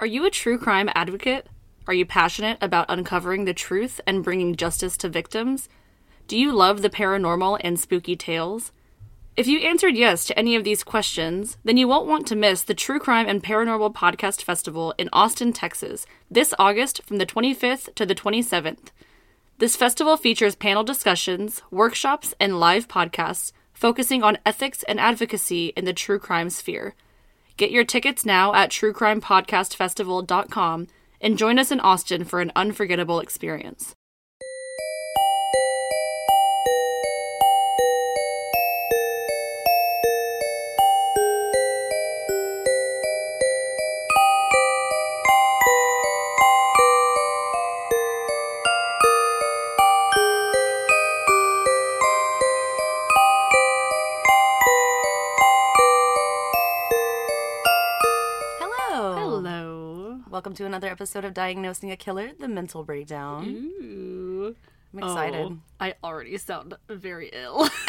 Are you a true crime advocate? Are you passionate about uncovering the truth and bringing justice to victims? Do you love the paranormal and spooky tales? If you answered yes to any of these questions, then you won't want to miss the True Crime and Paranormal Podcast Festival in Austin, Texas, this August from the 25th to the 27th. This festival features panel discussions, workshops, and live podcasts focusing on ethics and advocacy in the true crime sphere. Get your tickets now at truecrimepodcastfestival.com and join us in Austin for an unforgettable experience. Welcome to another episode of Diagnosing a Killer, the mental breakdown. Ooh. I'm excited. Oh, I already sound very ill.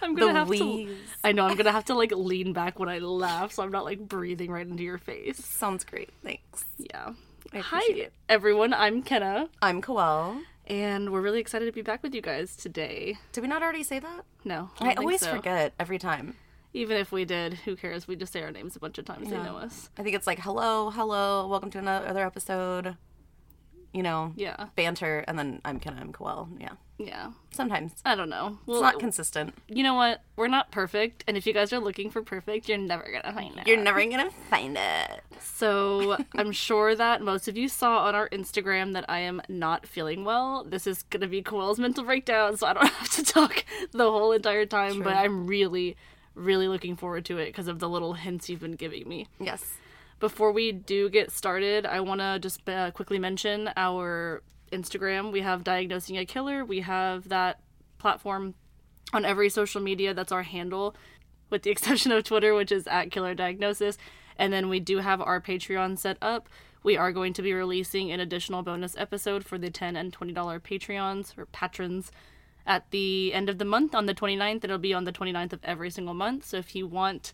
I'm The gonna have to. wheeze. I know I'm gonna have to like lean back when I laugh, so I'm not like breathing right into your face. Sounds great. Thanks. Yeah. I Hi, it. everyone. I'm Kenna, I'm Koelle. and we're really excited to be back with you guys today. Did we not already say that? No, I, don't always so. forget every time. Even if we did, who cares? We just say our names a bunch of times. They know us. I think it's like, hello, hello, welcome to another episode. You know, Yeah. banter, and then I'm Kenna, I'm Koelle. Yeah. Yeah. Sometimes. I don't know. Well, It's not consistent. you know what? We're not perfect, and if you guys are looking for perfect, you're never gonna find it. You're never gonna find it. So I'm sure that most of you saw on our Instagram that I am not feeling well. This is gonna be Koelle's mental breakdown, so I don't have to talk the whole entire time. But I'm really, really looking forward to it because of the little hints you've been giving me. Yes. Before we do get started, I want to just uh, quickly mention our Instagram. We have Diagnosing a Killer. We have that platform on every social media. That's our handle, with the exception of Twitter, which is at Killer Diagnosis. And then we do have our Patreon set up. We are going to be releasing an additional bonus episode for the 10 and $20 Patreons or patrons at the end of the month on the 29th. It'll be on the 29th of every single month. So if you want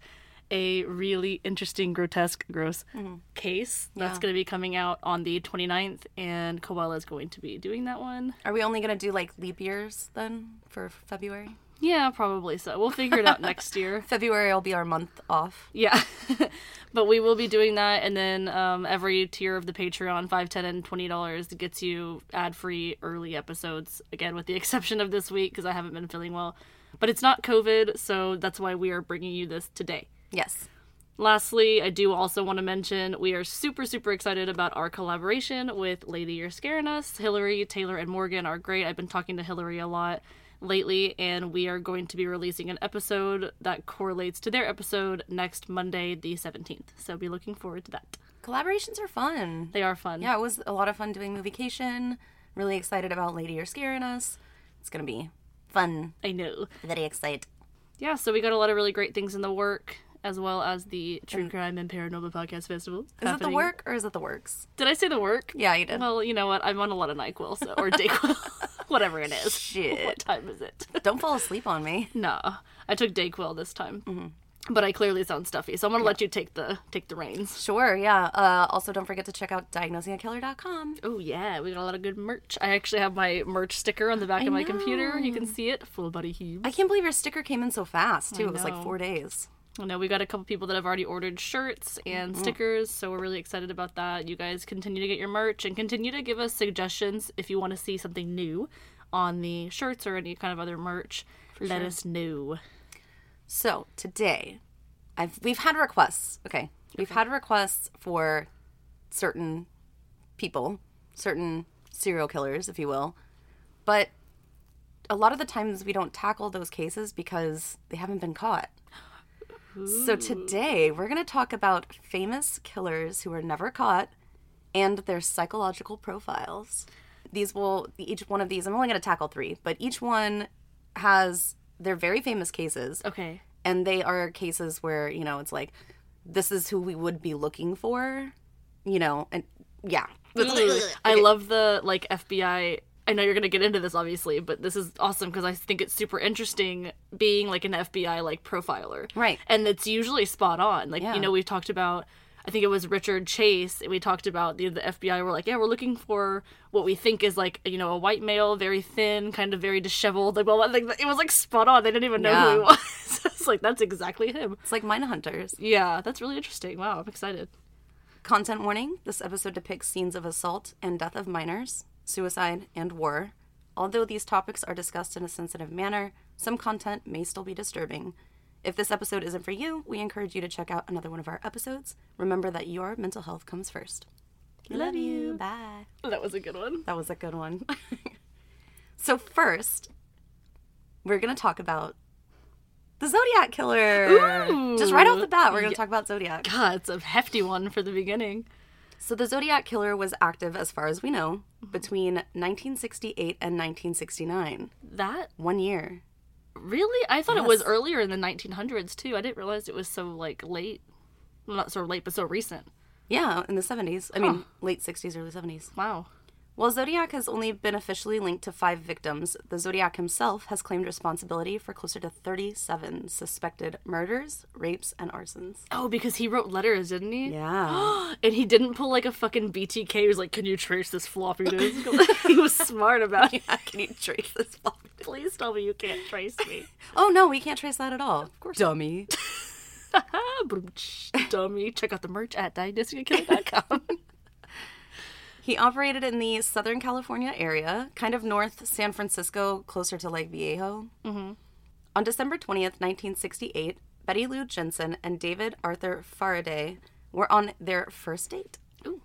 a really interesting, grotesque, gross mm-hmm. case, that's Yeah. going to be coming out on the 29th, and Koala is going to be doing that one. Are we only gonna do like leap years then for February? Yeah, probably so. We'll figure it out next year. February will be our month off. Yeah. but we will be doing that and then um, every tier of the Patreon, 5 10 and $20 gets you ad-free early episodes again with the exception of this week because I haven't been feeling well. But it's not COVID, so that's why we are bringing you this today. Yes. Lastly, I do also want to mention we are super, super excited about our collaboration with Lady You're Scaring Us. Hillary, Taylor, and Morgan are great. I've been talking to Hillary a lot lately, and we are going to be releasing an episode that correlates to their episode next Monday, the 17th. So be looking forward to that. Collaborations are fun. They are fun. Yeah, it was a lot of fun doing Moviecation. Really excited about Lady You're Scaring Us. It's gonna be fun. I know. Very excited. Yeah, so we got a lot of really great things in the work, as well as the True Crime and Paranormal Podcast Festival. Is it the work or is it the works? Did I say the work? Yeah, you did. Well, you know what? I'm on a lot of NyQuil, so or Dayquil, whatever it is. Shit. What time is it? Don't fall asleep on me. No, I took Dayquil this time, Mm-hmm. but I clearly sound stuffy, so I'm gonna let you take the take the reins. Sure, yeah. Uh, also, don't forget to check out diagnosingakiller.com. Oh yeah, we got a lot of good merch. I actually have my merch sticker on the back I of my computer. You can see it. Full body heave. I can't believe your sticker came in so fast, too. It was like four days. I know we got a couple people that have already ordered shirts and Mm-hmm. stickers, so we're really excited about that. You guys continue to get your merch and continue to give us suggestions if you want to see something new on the shirts or any kind of other merch. Let us know. So, today, I've we've had requests. Okay. We've had requests for certain people, certain serial killers, if you will. But a lot of the times we don't tackle those cases because they haven't been caught. So today we're going to talk about famous killers who were never caught and their psychological profiles. These will each one of these I'm only going to tackle 3, but each one has their very famous cases Okay. and they are cases where, you know, it's like this is who we would be looking for, you know, and yeah. I love the like FBI. I know you're gonna get into this obviously, but this is awesome because I think it's super interesting being like an FBI like profiler, Right. And it's usually spot on. Like Yeah. you know we've talked about I think it was Richard Chase. And we talked about the, the FBI were like, yeah, we're looking for what we think is like, you know, a white male, very thin, kind of very disheveled. Like, well, like, it was like spot on. They didn't even know who Yeah. he was. it's like, that's exactly him. It's like Mindhunters. Yeah, that's really interesting. Wow, I'm excited. Content warning this episode depicts scenes of assault and death of minors, suicide, and war. Although these topics are discussed in a sensitive manner, some content may still be disturbing. If this episode isn't for you, we encourage you to check out another one of our episodes. Remember that your mental health comes first. Love you. Bye. Oh, that was a good one. That was a good one. so, first, we're going to talk about the Zodiac Killer. Just right off the bat, we're going to talk about Zodiac. God, it's a hefty one for the beginning. So the Zodiac Killer was active, as far as we know, mm-hmm. between 1968 and 1969. That One year. really? I thought it was earlier in the 1900s too. I didn't realize it was so like late. Well, not so late, but so recent. Yeah, in the 70s. I mean, late 60s, early 70s. Wow. While Zodiac has only been officially linked to five victims, the Zodiac himself has claimed responsibility for closer to 37 suspected murders, rapes, and arsons. Oh, because he wrote letters, didn't he? Yeah. And he didn't pull like a fucking BTK. He was like, "Can you trace this floppy disk?" he was smart about it. Can you trace this floppy disk? Please tell me you can't trace me. Oh, no, we can't trace that at all. Of course. Dummy. Dummy. Check out the merch at diagnosingakiller.com. He operated in the Southern California area, kind of north San Francisco, closer to Lake Vallejo. Mm-hmm. On December 20th, 1968, Betty Lou Jensen and David Arthur Faraday were on their first date. Ooh.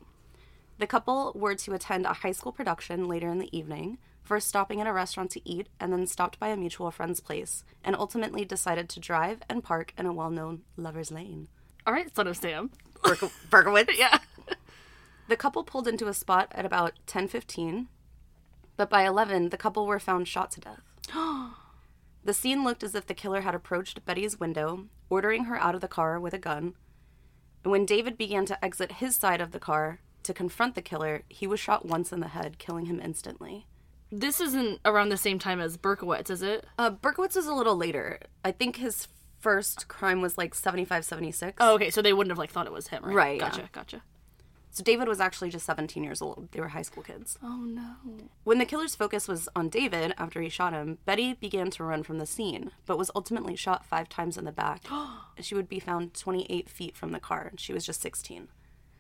The couple were to attend a high school production later in the evening, first stopping at a restaurant to eat, and then stopped by a mutual friend's place, and ultimately decided to drive and park in a well known lover's lane. All right, son of Sam. Berko- Berkowitz? Yeah. The couple pulled into a spot at about 10:15, but by 11 the couple were found shot to death. the scene looked as if the killer had approached Betty's window, ordering her out of the car with a gun. And when David began to exit his side of the car to confront the killer, he was shot once in the head, killing him instantly. This isn't around the same time as Berkowitz, is it? Uh, Berkowitz was a little later. I think his first crime was like 75, 76. Oh, okay. So they wouldn't have like thought it was him, right? Right, Gotcha. yeah. Gotcha. So David was actually just 17 years old. They were high school kids. Oh no. When the killer's focus was on David after he shot him, Betty began to run from the scene, but was ultimately shot five times in the back. she would be found 28 feet from the car. and She was just 16.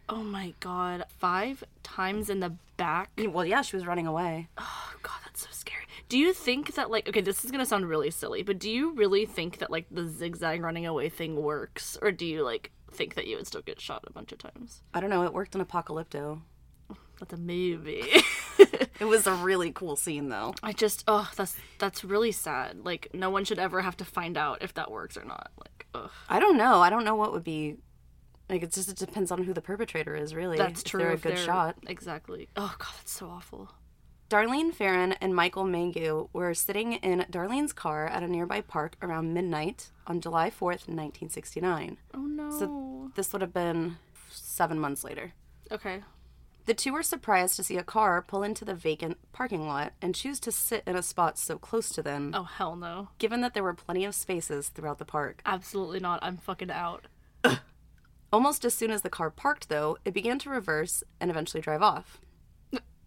Oh my god. Five times in the back. Well, yeah, she was running away. Oh god, that's so scary. Do you think that like okay, this is gonna sound really silly, but do you really think that like the zigzag running away thing works, or do you like think that you would still get shot a bunch of times? I don't know, it worked in Apocalypto. That's a maybe. It was a really cool scene, though. I just oh that's that's really sad. Like no one should ever have to find out if that works or not. Like ugh. I don't know. I don't know what would be. Like, it just it depends on who the perpetrator is, really. That's if true. They're a if good they're- shot. Exactly. Oh god, that's so awful. Darlene Ferrin and Michael Mageau were sitting in Darlene's car at a nearby park around midnight on July 4th, 1969. Oh no. So this would have been seven months later. okay. The two were surprised to see a car pull into the vacant parking lot and choose to sit in a spot so close to them, Oh hell no. given that there were plenty of spaces throughout the park. Absolutely not. I'm fucking out. Almost as soon as the car parked, though, it began to reverse and eventually drive off.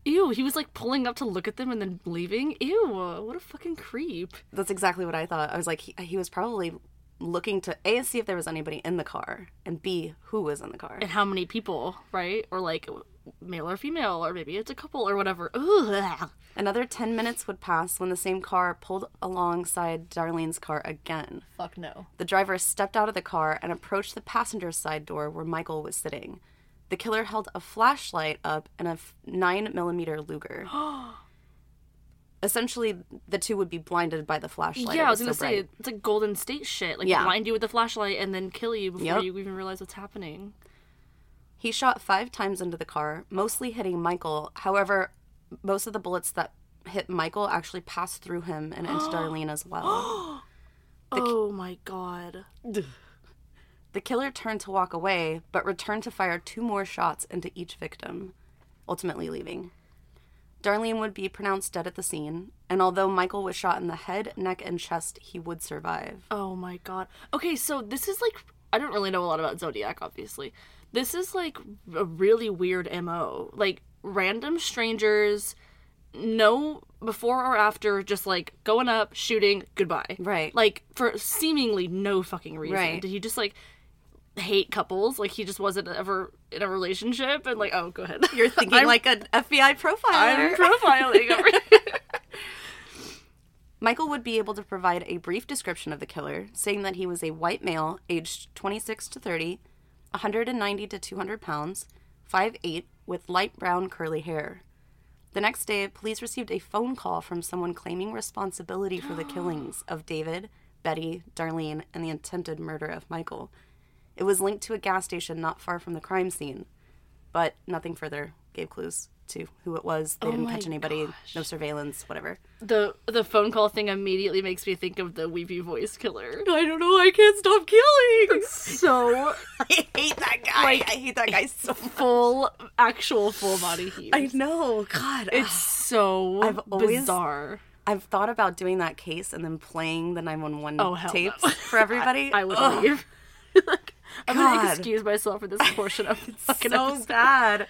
Ew, he was like pulling up to look at them and then leaving. Ew, what a fucking creep. That's exactly what I thought. I was like, he, he was probably looking to A, see if there was anybody in the car, and B, who was in the car. And how many people, right? Or like male or female, or maybe it's a couple or whatever. Ugh. Another 10 minutes would pass when the same car pulled alongside Darlene's car again. Fuck no. The driver stepped out of the car and approached the passenger side door where Michael was sitting. The killer held a flashlight up and a f- 9 millimeter Luger. Essentially, the two would be blinded by the flashlight. yeah, It I was gonna say bright. it's like Golden State shit. Like Yeah. blind you with the flashlight and then kill you before Yep. you even realize what's happening. He shot five times into the car, mostly hitting Michael. However, most of the bullets that hit Michael actually passed through him and into Darlene as well. oh my god. The killer turned to walk away, but returned to fire two more shots into each victim, ultimately leaving. Darlene would be pronounced dead at the scene, and although Michael was shot in the head, neck, and chest, he would survive. Oh my god. Okay, so this is like I don't really know a lot about Zodiac, obviously. This is like a really weird MO. Like random strangers, no before or after, just like going up, shooting, goodbye. Right. Like for seemingly no fucking reason. Right. Did he just like hate couples? Like he just wasn't ever in a relationship and like, oh, go ahead. You're thinking like an FBI profiler. I'm profiling over. Michael would be able to provide a brief description of the killer, saying that he was a white male, aged 26 to 30, 190 to 200 pounds, 5'8, with light brown curly hair. The next day, police received a phone call from someone claiming responsibility for the killings of David, Betty, Darlene, and the attempted murder of Michael. It was linked to a gas station not far from the crime scene, but nothing further gave clues to who it was. They oh didn't catch anybody, no surveillance, whatever. the the phone call thing immediately makes me think of the weepy voice killer. I don't know, I can't stop killing. So I hate that guy. Like- I hate that guy so much. full actual full body heat. I know. God, It's so I've always- bizarre. I've thought about doing that case and then playing the 911 Oh, tapes no. for everybody. I would Ugh, leave. like, I'm gonna excuse myself for this portion of the fucking so episode. bad.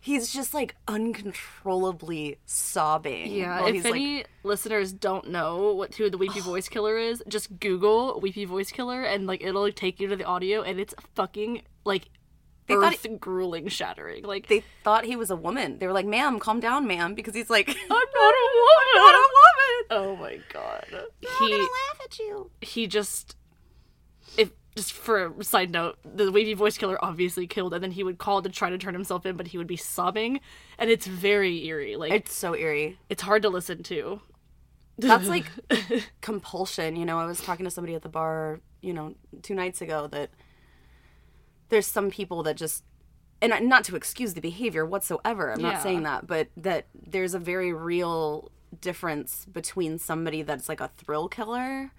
He's just like uncontrollably sobbing. Yeah, if he's, like, any listeners don't know what who the weepy voice killer is, just Google weepy voice killer and like it'll take you to the audio and it's fucking like They thought earth grueling shattering. Like they thought he was a woman. They were like, "Ma'am, calm down, ma'am," because he's like, I'm not a woman. not a woman. Oh my god. I'm he gonna laugh at you. he just if just for a side note, the weepy voice killer obviously killed and then he would call to try to turn himself in, but he would be sobbing and it's very eerie. Like It's so eerie. it's hard to listen to. That's like compulsion. You know, I was talking to somebody at the bar, you know, two nights ago that there's some people that just, and not to excuse the behavior whatsoever, I'm Yeah. not saying that, but that there's a very real difference between somebody that's like a thrill killer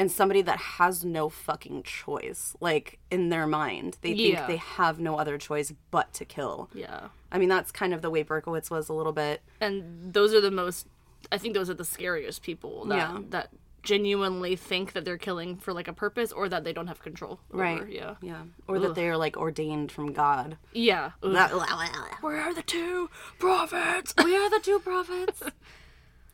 and somebody that has no fucking choice. Like in their mind, they think Yeah. they have no other choice but to kill. Yeah. I mean, that's kind of the way Berkowitz was a little bit. and those are the most i think those are the scariest people that Yeah. that genuinely think that they're killing for like a purpose or that they don't have control over. Right. yeah Yeah. Or that they're like ordained from God. yeah Ugh. That- we are the two prophets We are the two prophets.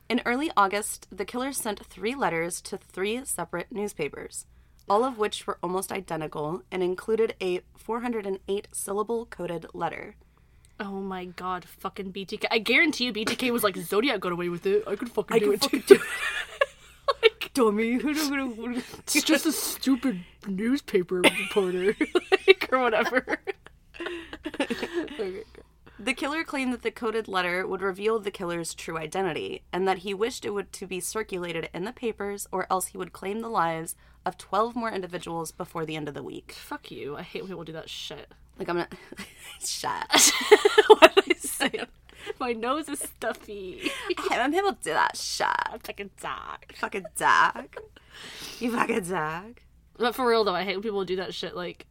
In early August, the killer sent three letters to three separate newspapers, all of which were almost identical and included a 408 syllable coded letter. oh my god fucking btk i guarantee you btk was like zodiac got away with it i could fucking do could it fucking too Dummy. it's just a stupid newspaper reporter like or whatever Okay. The killer claimed that the coded letter would reveal the killer's true identity and that he wished it would to be circulated in the papers or else he would claim the lives of 12 more individuals before the end of the week. fuck you i hate when people do that shit Like I'm not shut. what did i say my nose is stuffy I'm people do that shut. fucking dog. Fucking dog. You fucking dog. But for real though, I hate when people do that shit. Like,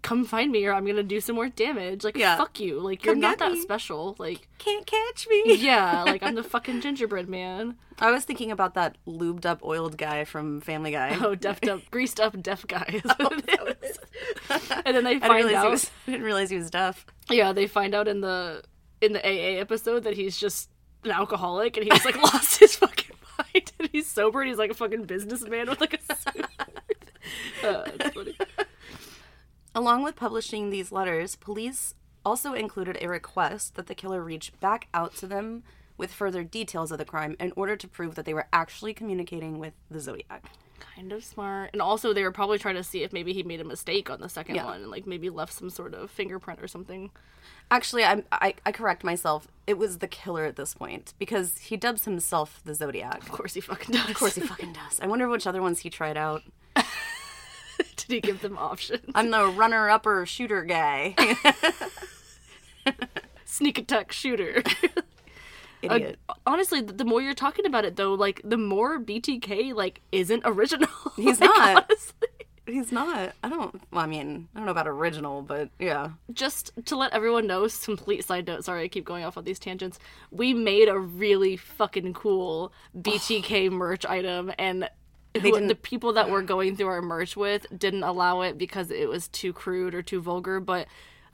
come find me or I'm gonna do some more damage. Like, Yeah. fuck you. Like, you're Come not that me. special. Like, Can't catch me. yeah, like I'm the fucking gingerbread man. I was thinking about that lubed up oiled guy from Family Guy. Oh, deafed up, greased up, deaf guy. Is what it is. and then they I find realize out. was, I didn't realize he was deaf. Yeah, they find out in the in the AA episode that he's just an alcoholic and he's like lost his fucking mind and he's sober and he's like a fucking businessman with like a suit. uh, it's funny. Along with publishing these letters, police also included a request that the killer reach back out to them with further details of the crime in order to prove that they were actually communicating with the Zodiac. kind of smart. And also, they were probably trying to see if maybe he made a mistake on the second Yeah. one and like maybe left some sort of fingerprint or something. Actually, I'm, I, I correct myself. It was the killer at this point because he dubs himself the Zodiac. Of course, he fucking does. Of course, he fucking does. I wonder which other ones he tried out. Did he give them options? I'm the runner upper shooter guy. Sneak attack shooter. Idiot. Honestly, the more you're talking about it, though, like the more BTK like isn't original. He's Like, not. honestly. He's not. I don't. Well, I mean, I don't know about original, but yeah. Just to let everyone know, complete side note. Sorry, I keep going off on these tangents. We made a really fucking cool BTK merch item, and who, didn't- the people that we're going through our merch with didn't allow it because it was too crude or too vulgar. But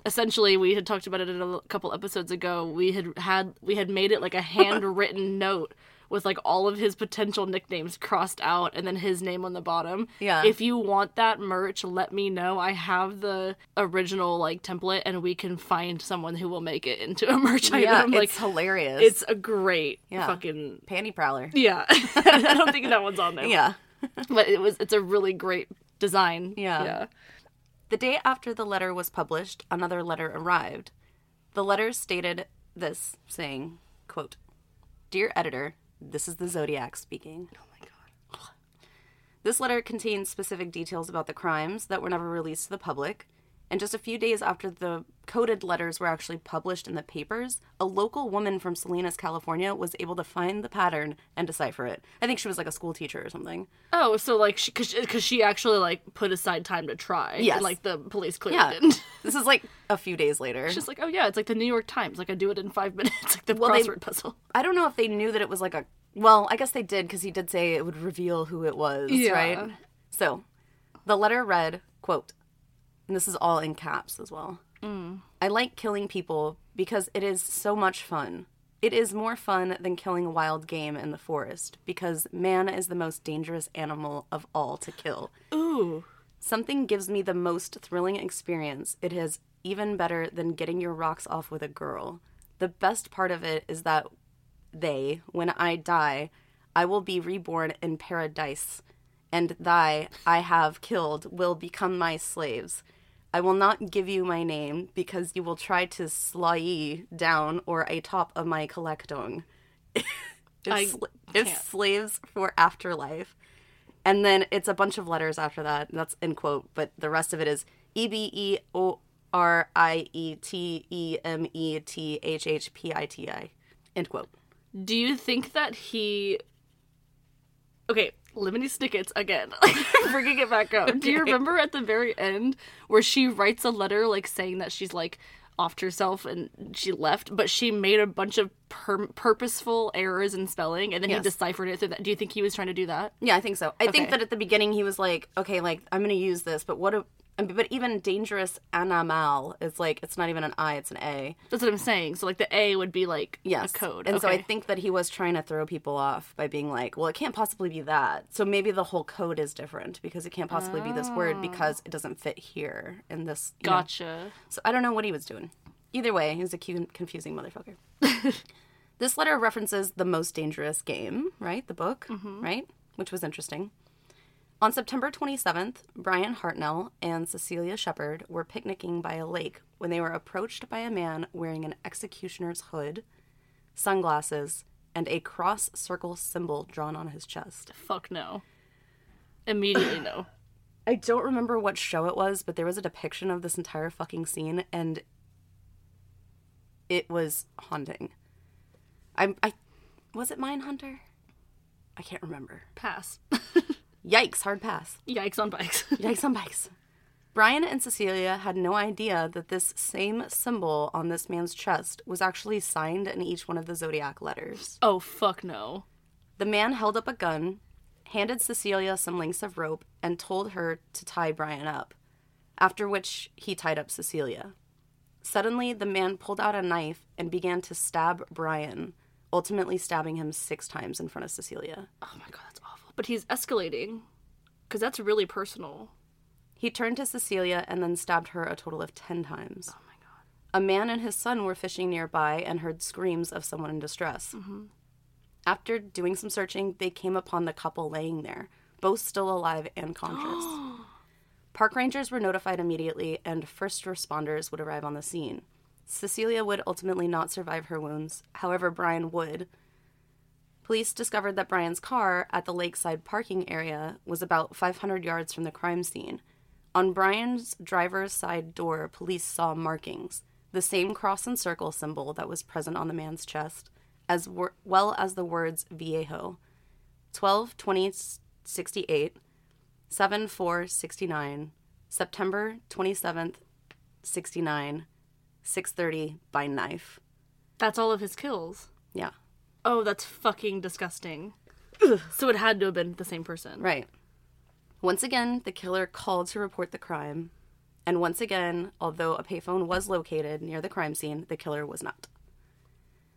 essentially, we had talked about it a couple episodes ago. We had had we had made it like a handwritten note with like all of his potential nicknames crossed out and then his name on the bottom. Yeah. If you want that merch, let me know. I have the original like template, and we can find someone who will make it into a merch Yeah, item. it's like hilarious. it's a great Yeah. fucking panty prowler. yeah. I don't think that one's on there. Yeah. But it was it's a really great design. Yeah. Yeah. The day after the letter was published, another letter arrived. The letter stated this, saying, quote, Dear editor, this is the Zodiac speaking. Oh my god. This letter contains specific details about the crimes that were never released to the public. And just a few days after the coded letters were actually published in the papers, a local woman from Salinas, California was able to find the pattern and decipher it. I think she was like a school teacher or something. Oh, so like she cuz cuz she actually like put aside time to try. Yes. And like the police clearly Yeah. didn't. This is like a few days later. She's like, oh yeah, it's like the New York Times. Like I do it in 5 minutes like the Well, they- crossword puzzle. I don't know if they knew that it was like a. Well, I guess they did because he did say it would reveal who it was, Yeah. right? So, the letter read, "quote," and this is all in caps as well. Mm. I like killing people because it is so much fun. It is more fun than killing a wild game in the forest because man is the most dangerous animal of all to kill. Ooh. Something gives me the most thrilling experience. It is even better than getting your rocks off with a girl. The best part of it is that they, when I die, I will be reborn in paradise, and thy I have killed will become my slaves. I will not give you my name because you will try to sly down or a top of my collectung. if, I sl- if slaves for afterlife. And then it's a bunch of letters after that. That's in quote, but the rest of it is E B E O R I E T E M E T H H P I T I. End quote. Do you think that he Okay, Lemony Snickets again. Bringing it back up. Do you remember at the very end where she writes a letter like saying that she's like offed herself and she left, but she made a bunch of pur- purposeful errors in spelling and then Yes. he deciphered it through that. Do you think he was trying to do that? Yeah, I think so. I think that at the beginning he was like, okay, like I'm gonna use this, but what? A, but even dangerous animal is like it's not even an I, it's an A. That's what I'm saying. So like the A would be like Yes, a code. And so I think that he was trying to throw people off by being like, well, it can't possibly be that. So maybe the whole code is different because it can't possibly be this word oh. because it doesn't fit here in this. you know. Gotcha. So I don't know what he was doing. Either way, he was a confusing motherfucker. this letter references the most dangerous game, right? The book, mm-hmm. right? Which was interesting. On September 27th, Brian Hartnell and Cecilia Shepard were picnicking by a lake when they were approached by a man wearing an executioner's hood, sunglasses, and a cross circle symbol drawn on his chest. Fuck no. Immediately no. I don't remember what show it was, but there was a depiction of this entire fucking scene, and it was haunting. I, I was it Mindhunter? I can't remember. Pass. Yikes! Hard pass. Yikes on bikes. Yikes on bikes. Brian and Cecilia had no idea that this same symbol on this man's chest was actually signed in each one of the zodiac letters. oh fuck no. The man held up a gun, handed Cecilia some lengths of rope, and told her to tie Brian up, after which he tied up Cecilia. Suddenly, the man pulled out a knife and began to stab Brian, ultimately stabbing him six times in front of Cecilia. Oh my god. But he's escalating. Cause that's really personal. He turned to Cecilia and then stabbed her a total of ten times. Oh my god. A man and his son were fishing nearby and heard screams of someone in distress. Mm-hmm. After doing some searching, they came upon the couple laying there, both still alive and conscious. Park rangers were notified immediately, and first responders would arrive on the scene. Cecilia would ultimately not survive her wounds, however, Brian would. Police discovered that Brian's car at the lakeside parking area was about 500 yards from the crime scene. On Brian's driver's side door, police saw markings, the same cross and circle symbol that was present on the man's chest, as wor- well as the words Vallejo. 12 20 68, 7 4 69, September 27th, 69, 630 by knife. That's all of his kills. Yeah. Oh, that's fucking disgusting. So it had to have been the same person. Right. Once again, the killer called to report the crime. And once again, although a payphone was located near the crime scene, the killer was not.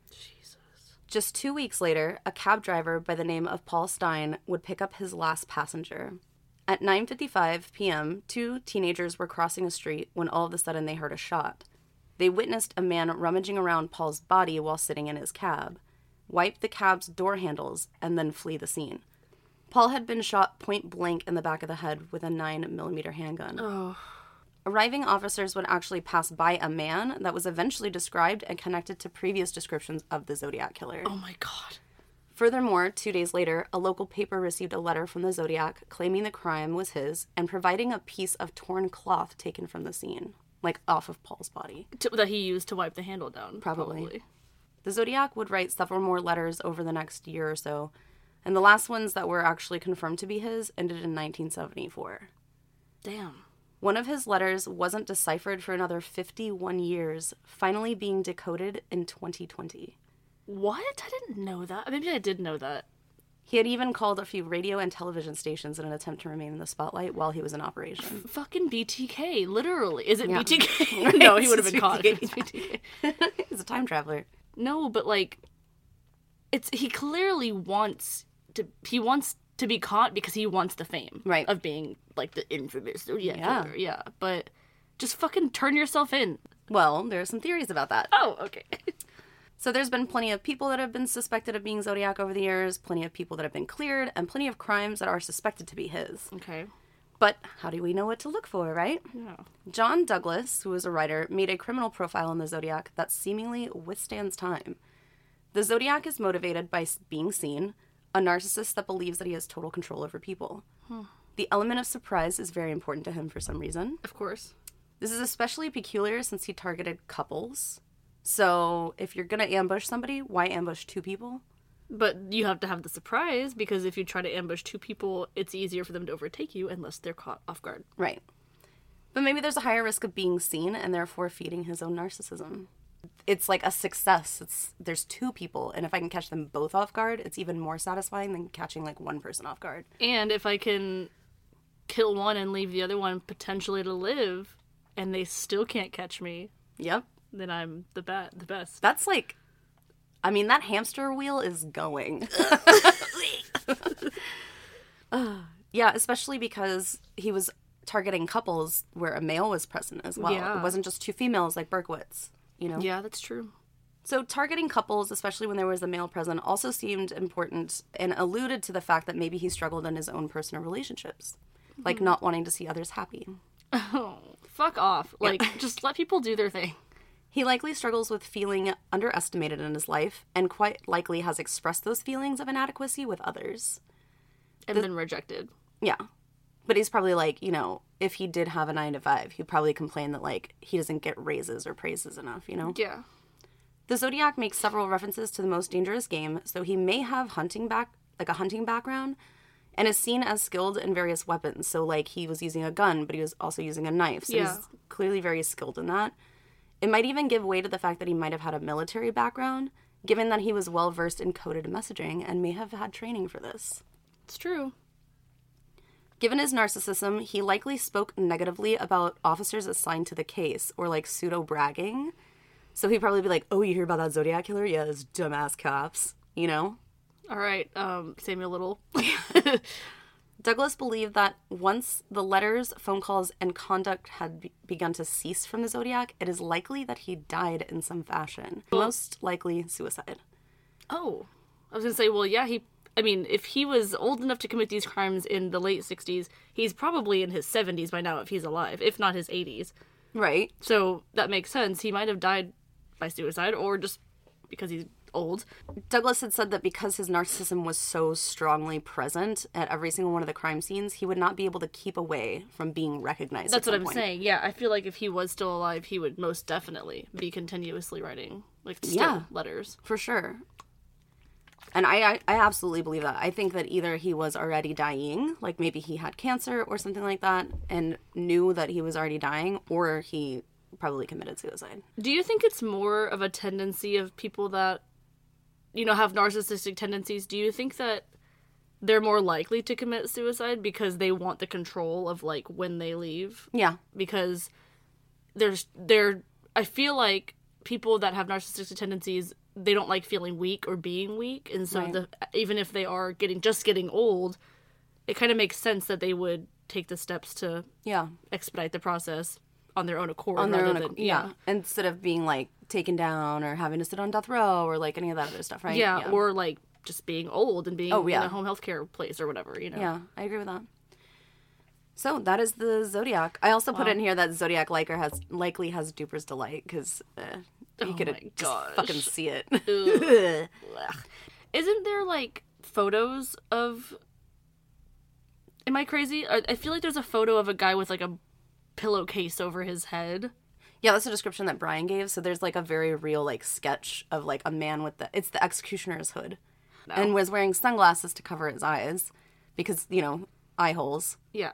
Jesus. Just two weeks later, a cab driver by the name of Paul Stine would pick up his last passenger. At 9:55 p.m., two teenagers were crossing a street when all of a sudden they heard a shot. They witnessed a man rummaging around Paul's body while sitting in his cab, wipe the cab's door handles, and then flee the scene. Paul had been shot point blank in the back of the head with a 9mm handgun. Oh. Arriving officers would actually pass by a man that was eventually described and connected to previous descriptions of the Zodiac killer. Oh my god. Furthermore, two days later, a local paper received a letter from the Zodiac claiming the crime was his and providing a piece of torn cloth taken from the scene, like off of Paul's body. To, that he used to wipe the handle down. Probably. The Zodiac would write several more letters over the next year or so, and the last ones that were actually confirmed to be his ended in 1974. Damn. One of his letters wasn't deciphered for another 51 years, finally being decoded in 2020. What? I didn't know that. Maybe I did know that. He had even called a few radio and television stations in an attempt to remain in the spotlight while he was in operation. Fucking BTK, literally. Is it Yeah. BTK? no, he would have been caught. BTK. He's a time traveler. No, but like, it's he clearly wants to. He wants to be caught because he wants the fame, Right. Of being like the infamous Zodiac Yeah. killer. Yeah, but just fucking turn yourself in. Well, there are some theories about that. Oh, okay. So there's been plenty of people that have been suspected of being Zodiac over the years, plenty of people that have been cleared, and plenty of crimes that are suspected to be his. okay. But how do we know what to look for, right? Yeah. John Douglas, who is a writer, made a criminal profile in the Zodiac that seemingly withstands time. The Zodiac is motivated by being seen, a narcissist that believes that he has total control over people. Hmm. The element of surprise is very important to him for some reason. Of course. This is especially peculiar since he targeted couples. So, if you're gonna ambush somebody, why ambush two people? But you have to have the surprise because if you try to ambush two people, it's easier for them to overtake you unless they're caught off guard. Right. But maybe there's a higher risk of being seen and therefore feeding his own narcissism. It's like a success. It's there's two people, and if I can catch them both off guard, it's even more satisfying than catching like one person off guard. And if I can kill one and leave the other one potentially to live, and they still can't catch me, Yep. then I'm the bat, the best. That's like I mean that hamster wheel is going. Yeah, especially because he was targeting couples where a male was present as well. Yeah. It wasn't just two females like Berkowitz, you know. Yeah, that's true. So, targeting couples, especially when there was a male present, also seemed important and alluded to the fact that maybe he struggled in his own personal relationships, like hmm. not wanting to see others happy. Oh, fuck off. Like, just let people do their thing. He likely struggles with feeling underestimated in his life and quite likely has expressed those feelings of inadequacy with others. And been rejected. Yeah. But he's probably like, you know, if he did have a nine to five, he'd probably complain that, like, he doesn't get raises or praises enough, you know? Yeah. The Zodiac makes several references to the most dangerous game, so he may have hunting back like a hunting background and is seen as skilled in various weapons. So like he was using a gun, but he was also using a knife. So Yeah. he's clearly very skilled in that. It might even give way to the fact that he might have had a military background, given that he was well versed in coded messaging and may have had training for this. It's true. Given his narcissism, he likely spoke negatively about officers assigned to the case or like pseudo bragging. So he'd probably be like, Oh, you hear about that Zodiac killer? Yeah, those dumbass cops. You know? All right, um, Samuel Little. Douglas believed that once the letters, phone calls, and conduct had be- begun to cease from the Zodiac, it is likely that he died in some fashion. Most likely suicide. oh, I was gonna say, well, yeah, he. I mean, if he was old enough to commit these crimes in the late '60s, he's probably in his 70s by now, if he's alive, if not his 80s. Right. So that makes sense. He might have died by suicide or just because he's old. Douglas had said that because his narcissism was so strongly present at every single one of the crime scenes, he would not be able to keep away from being recognized. That's at what I'm point. saying. Yeah, I feel like if he was still alive, he would most definitely be continuously writing like still Yeah. letters. For sure. And I, I, I absolutely believe that. I think that either he was already dying, like maybe he had cancer or something like that, and knew that he was already dying, or he probably committed suicide. Do you think it's more of a tendency of people that you know have narcissistic tendencies? Do you think that they're more likely to commit suicide because they want the control of like when they leave Yeah. because there's there I feel like people that have narcissistic tendencies they don't like feeling weak or being weak and so Right. the even if they are getting just getting old it kind of makes sense that they would take the steps to Yeah. expedite the process on their own accord On their own, than ac- yeah. Instead of being like taken down or having to sit on death row or like any of that other stuff, right? yeah, or like just being old and being Oh, in yeah. a home health care place or whatever you know Yeah, I agree with that. So that is the zodiac. I also put in here that zodiac liker has likely has Duper's delight because uh, you Oh could just fucking see it. Isn't there like photos of? Am I crazy? I feel like there's a photo of a guy with like a pillowcase over his head. yeah, that's a description that Brian gave. So there's like a very real like sketch of like a man with the it's the executioner's hood, oh. and was wearing sunglasses to cover his eyes because you know eye holes. Yeah.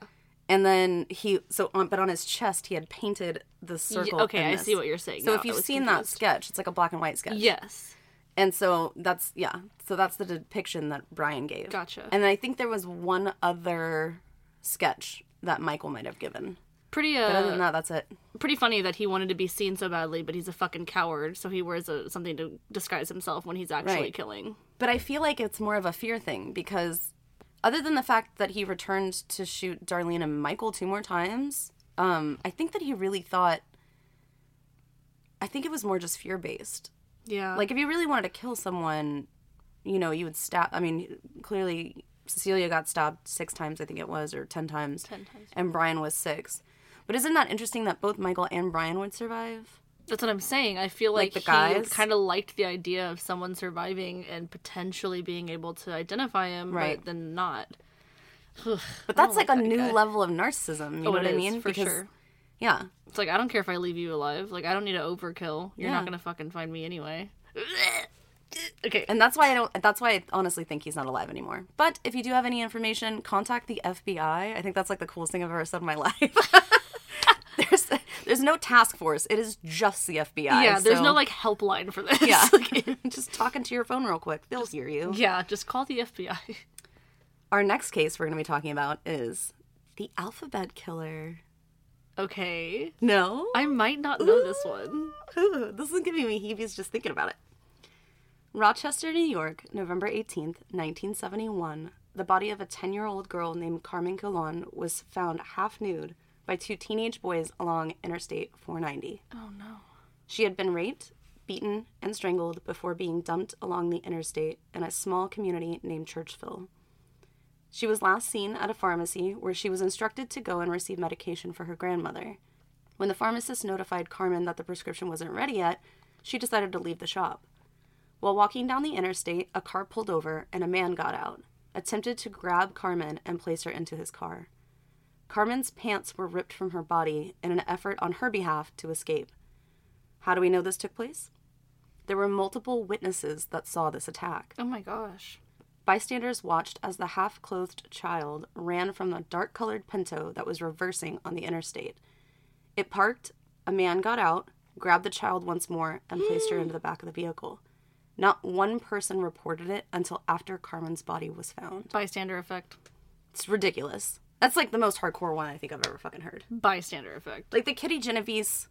And then he so on but on his chest he had painted the circle. okay, I see what you're saying So now. if you've seen that sketch, it's like a black and white sketch. Yes. And so that's yeah. So that's the depiction that Brian gave. Gotcha. And I think there was one other sketch that Michael might have given. Pretty But other uh, than that, that's it. pretty funny that he wanted to be seen so badly, but he's a fucking coward, so he wears a, something to disguise himself when he's actually Right. killing. But I feel like it's more of a fear thing because other than the fact that he returned to shoot Darlene and Michael two more times, um, I think that he really thought I think it was more just fear based. Yeah. Like if you really wanted to kill someone, you know, you would stab I mean, clearly Cecilia got stabbed six times, I think it was, or ten times. ten times. and Brian was six. But isn't that interesting that both Michael and Brian would survive? That's what I'm saying. I feel like, Like the guys? he kind of liked the idea of someone surviving and potentially being able to identify him, Right. but then not. But that's like, like a that new guy. level of narcissism. You oh, know Oh, it what I mean? for sure. Yeah. It's like I don't care if I leave you alive. Like I don't need to overkill. You're Yeah. not gonna fucking find me anyway. okay. And that's why I don't that's why I honestly think he's not alive anymore. But if you do have any information, contact the FBI. I think that's like the coolest thing I've ever said in my life. There's no task force. It is just the FBI. yeah, there's so- no like helpline for this. Yeah. Like, just talking to your phone real quick. They'll hear you. yeah, just call the FBI. Our next case we're going to be talking about is the alphabet killer. Okay. No? I might not know this one. Ooh, this is giving me heebies just thinking about it. Rochester, New York, November 18th, 1971. The body of a 10 year old girl named Carmen Colon was found half nude by two teenage boys along Interstate 490. Oh no. She had been raped, beaten, and strangled before being dumped along the interstate in a small community named Churchville. She was last seen at a pharmacy where she was instructed to go and receive medication for her grandmother. When the pharmacist notified Carmen that the prescription wasn't ready yet, she decided to leave the shop. While walking down the interstate, a car pulled over and a man got out, attempted to grab Carmen and place her into his car. Carmen's pants were ripped from her body in an effort on her behalf to escape. How do we know this took place? There were multiple witnesses that saw this attack. Oh my gosh. Bystanders watched as the half clothed child ran from the dark colored pinto that was reversing on the interstate. It parked, a man got out, grabbed the child once more, and placed her into the back of the vehicle. Not one person reported it until after Carmen's body was found. Bystander effect. It's ridiculous. That's like the most hardcore one I think I've ever fucking heard. Bystander effect. Like the Kitty Genovese,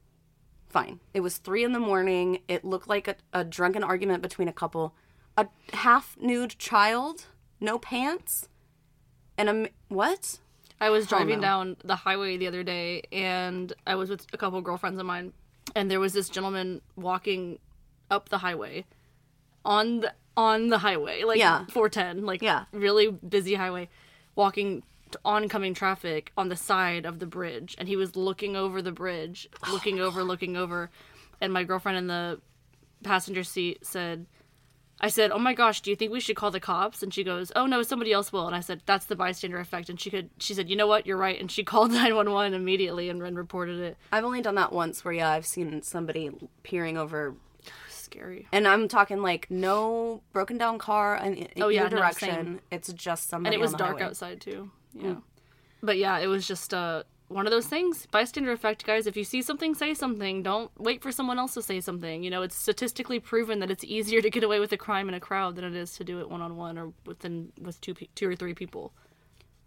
fine. It was three in the morning. It looked like a, a drunken argument between a couple. A half nude child, no pants, and a. what? I was driving no. down the highway the other day and I was with a couple girlfriends of mine and there was this gentleman walking up the highway on the on the highway like Yeah. 410 like Yeah. really busy highway walking oncoming traffic on the side of the bridge and he was looking over the bridge looking over looking over and my girlfriend in the passenger seat said I said, "Oh my gosh, do you think we should call the cops?" And she goes, "Oh no, somebody else will." And I said, "That's the bystander effect." And she could, she said, "You know what? You're right." And she called nine one one immediately and, and reported it. I've only done that once where, yeah, I've seen somebody peering over. Scary. And I'm talking like no broken down car in, in Oh, yeah, either no, direction. same. it's just somebody And it was dark highway. outside too. Yeah. But yeah, it was just uh one of those things. Bystander effect guys if you see something say something. Don't wait for someone else to say something. You know it's statistically proven that it's easier to get away with a crime in a crowd than it is to do it one-on-one or within with two pe- two or three people.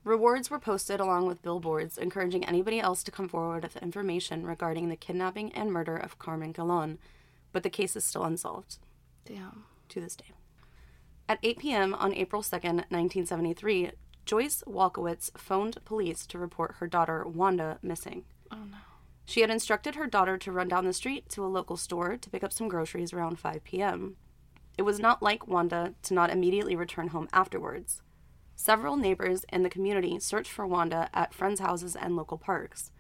Rewards were posted along with billboards encouraging anybody else to come forward with information regarding the kidnapping and murder of Carmen Colon, but the case is still unsolved. Damn. To this day. At 8 p.m. on April 2nd, 1973, Joyce Walkowicz phoned police to report her daughter Wanda missing. oh no She had instructed her daughter to run down the street to a local store to pick up some groceries around 5 p.m. It was not like Wanda to not immediately return home afterwards. Several neighbors in the community searched for Wanda at friends' houses and local parks.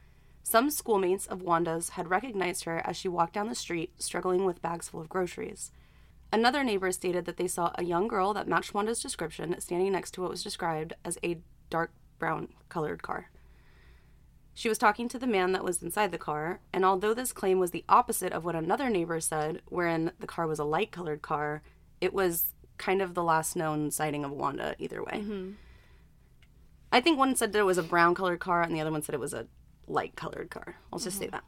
Some schoolmates of Wanda's had recognized her as she walked down the street struggling with bags full of groceries. Another neighbor stated that they saw a young girl that matched Wanda's description standing next to what was described as a dark brown colored car. She was talking to the man that was inside the car, and although this claim was the opposite of what another neighbor said, wherein the car was a light colored car, it was kind of the last known sighting of Wanda either way. Mm-hmm. I think one said that it was a brown colored car, and the other one said it was a light colored car. I'll just say mm-hmm. that.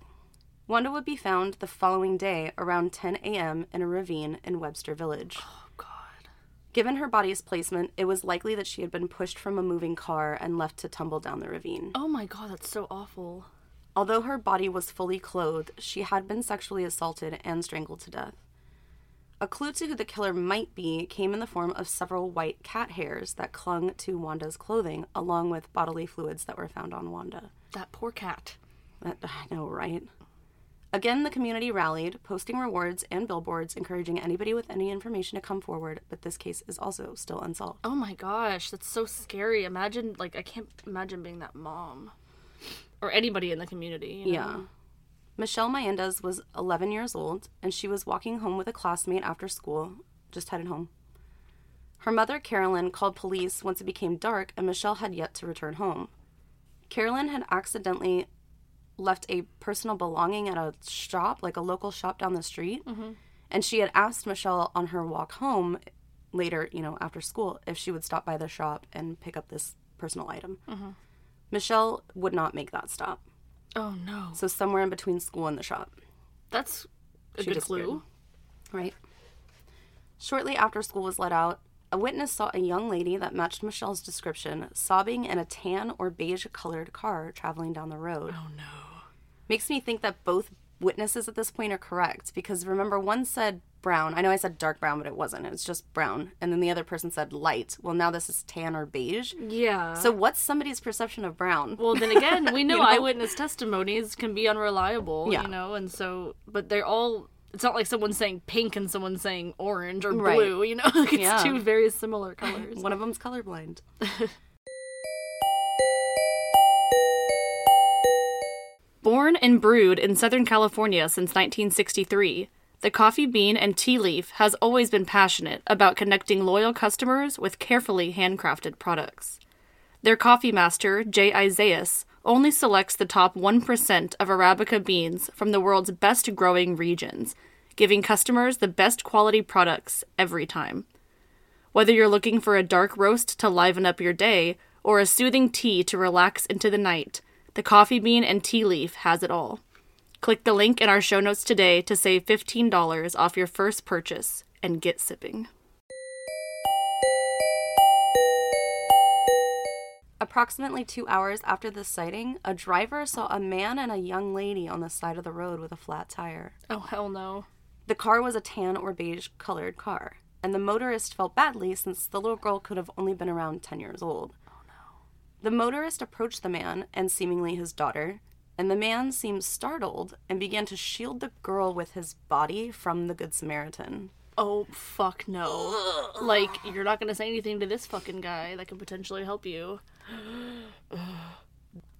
Wanda would be found the following day around 10 a.m. in a ravine in Webster Village. oh god Given her body's placement, it was likely that she had been pushed from a moving car and left to tumble down the ravine. oh my god that's so awful Although her body was fully clothed, she had been sexually assaulted and strangled to death. A clue to who the killer might be came in the form of several white cat hairs that clung to Wanda's clothing, along with bodily fluids that were found on Wanda. that poor cat That, I know, right? Again, the community rallied, posting rewards and billboards encouraging anybody with any information to come forward, but this case is also still unsolved. oh my gosh that's so scary imagine like i can't imagine being that mom or anybody in the community you know? Yeah. Michelle Maenza was 11 years old, and she was walking home with a classmate after school, just headed home. Her mother, Carolyn, called police once it became dark and Michelle had yet to return home. Carolyn had accidentally left a personal belonging at a shop, like a local shop down the street, mm-hmm. and she had asked Michelle on her walk home later, you know, after school, if she would stop by the shop and pick up this personal item. Mm-hmm. Michelle would not make that stop. oh no So somewhere in between school and the shop, that's a She good clue right? Shortly after school was let out, a witness saw a young lady that matched Michelle's description sobbing in a tan or beige colored car traveling down the road. oh no Makes me think that both witnesses at this point are correct because remember, one said brown. I know I said dark brown, but it wasn't. It was just brown. And then the other person said light. Well, now this is tan or beige. yeah So what's somebody's perception of brown? Well, then again, we know, know? eyewitness testimonies can be unreliable, Yeah. you know, and so, but they're all, it's not like someone's saying pink and someone's saying orange or blue, Right. you know? Like, it's Yeah. two very similar colors. One of them's colorblind. Born and brewed in Southern California since 1963, the Coffee Bean and Tea Leaf has always been passionate about connecting loyal customers with carefully handcrafted products. Their coffee master, Jay Isaias, only selects the top 1% of Arabica beans from the world's best growing regions, giving customers the best quality products every time. Whether you're looking for a dark roast to liven up your day or a soothing tea to relax into the night, the Coffee Bean and Tea Leaf has it all. Click the link in our show notes today to save $15 off your first purchase and get sipping. Approximately two hours after the sighting, a driver saw a man and a young lady on the side of the road with a flat tire. Oh, hell no. The car was a tan or beige colored car, and the motorist felt badly since the little girl could have only been around 10 years old. The motorist approached the man and seemingly his daughter, and the man seemed startled and began to shield the girl with his body from the Good Samaritan. Oh, fuck no. Like, you're not gonna say anything to this fucking guy that could potentially help you.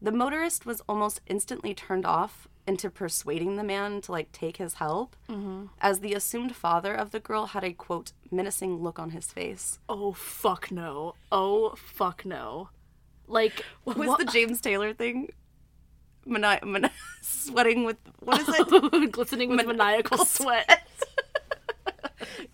The motorist was almost instantly turned off into persuading the man to like take his help, mm-hmm. as the assumed father of the girl had a quote menacing look on his face. Oh, fuck no. Oh, fuck no. Like, What was the James Taylor thing? Mani- mani- sweating with what is it? glistening with maniacal sweat?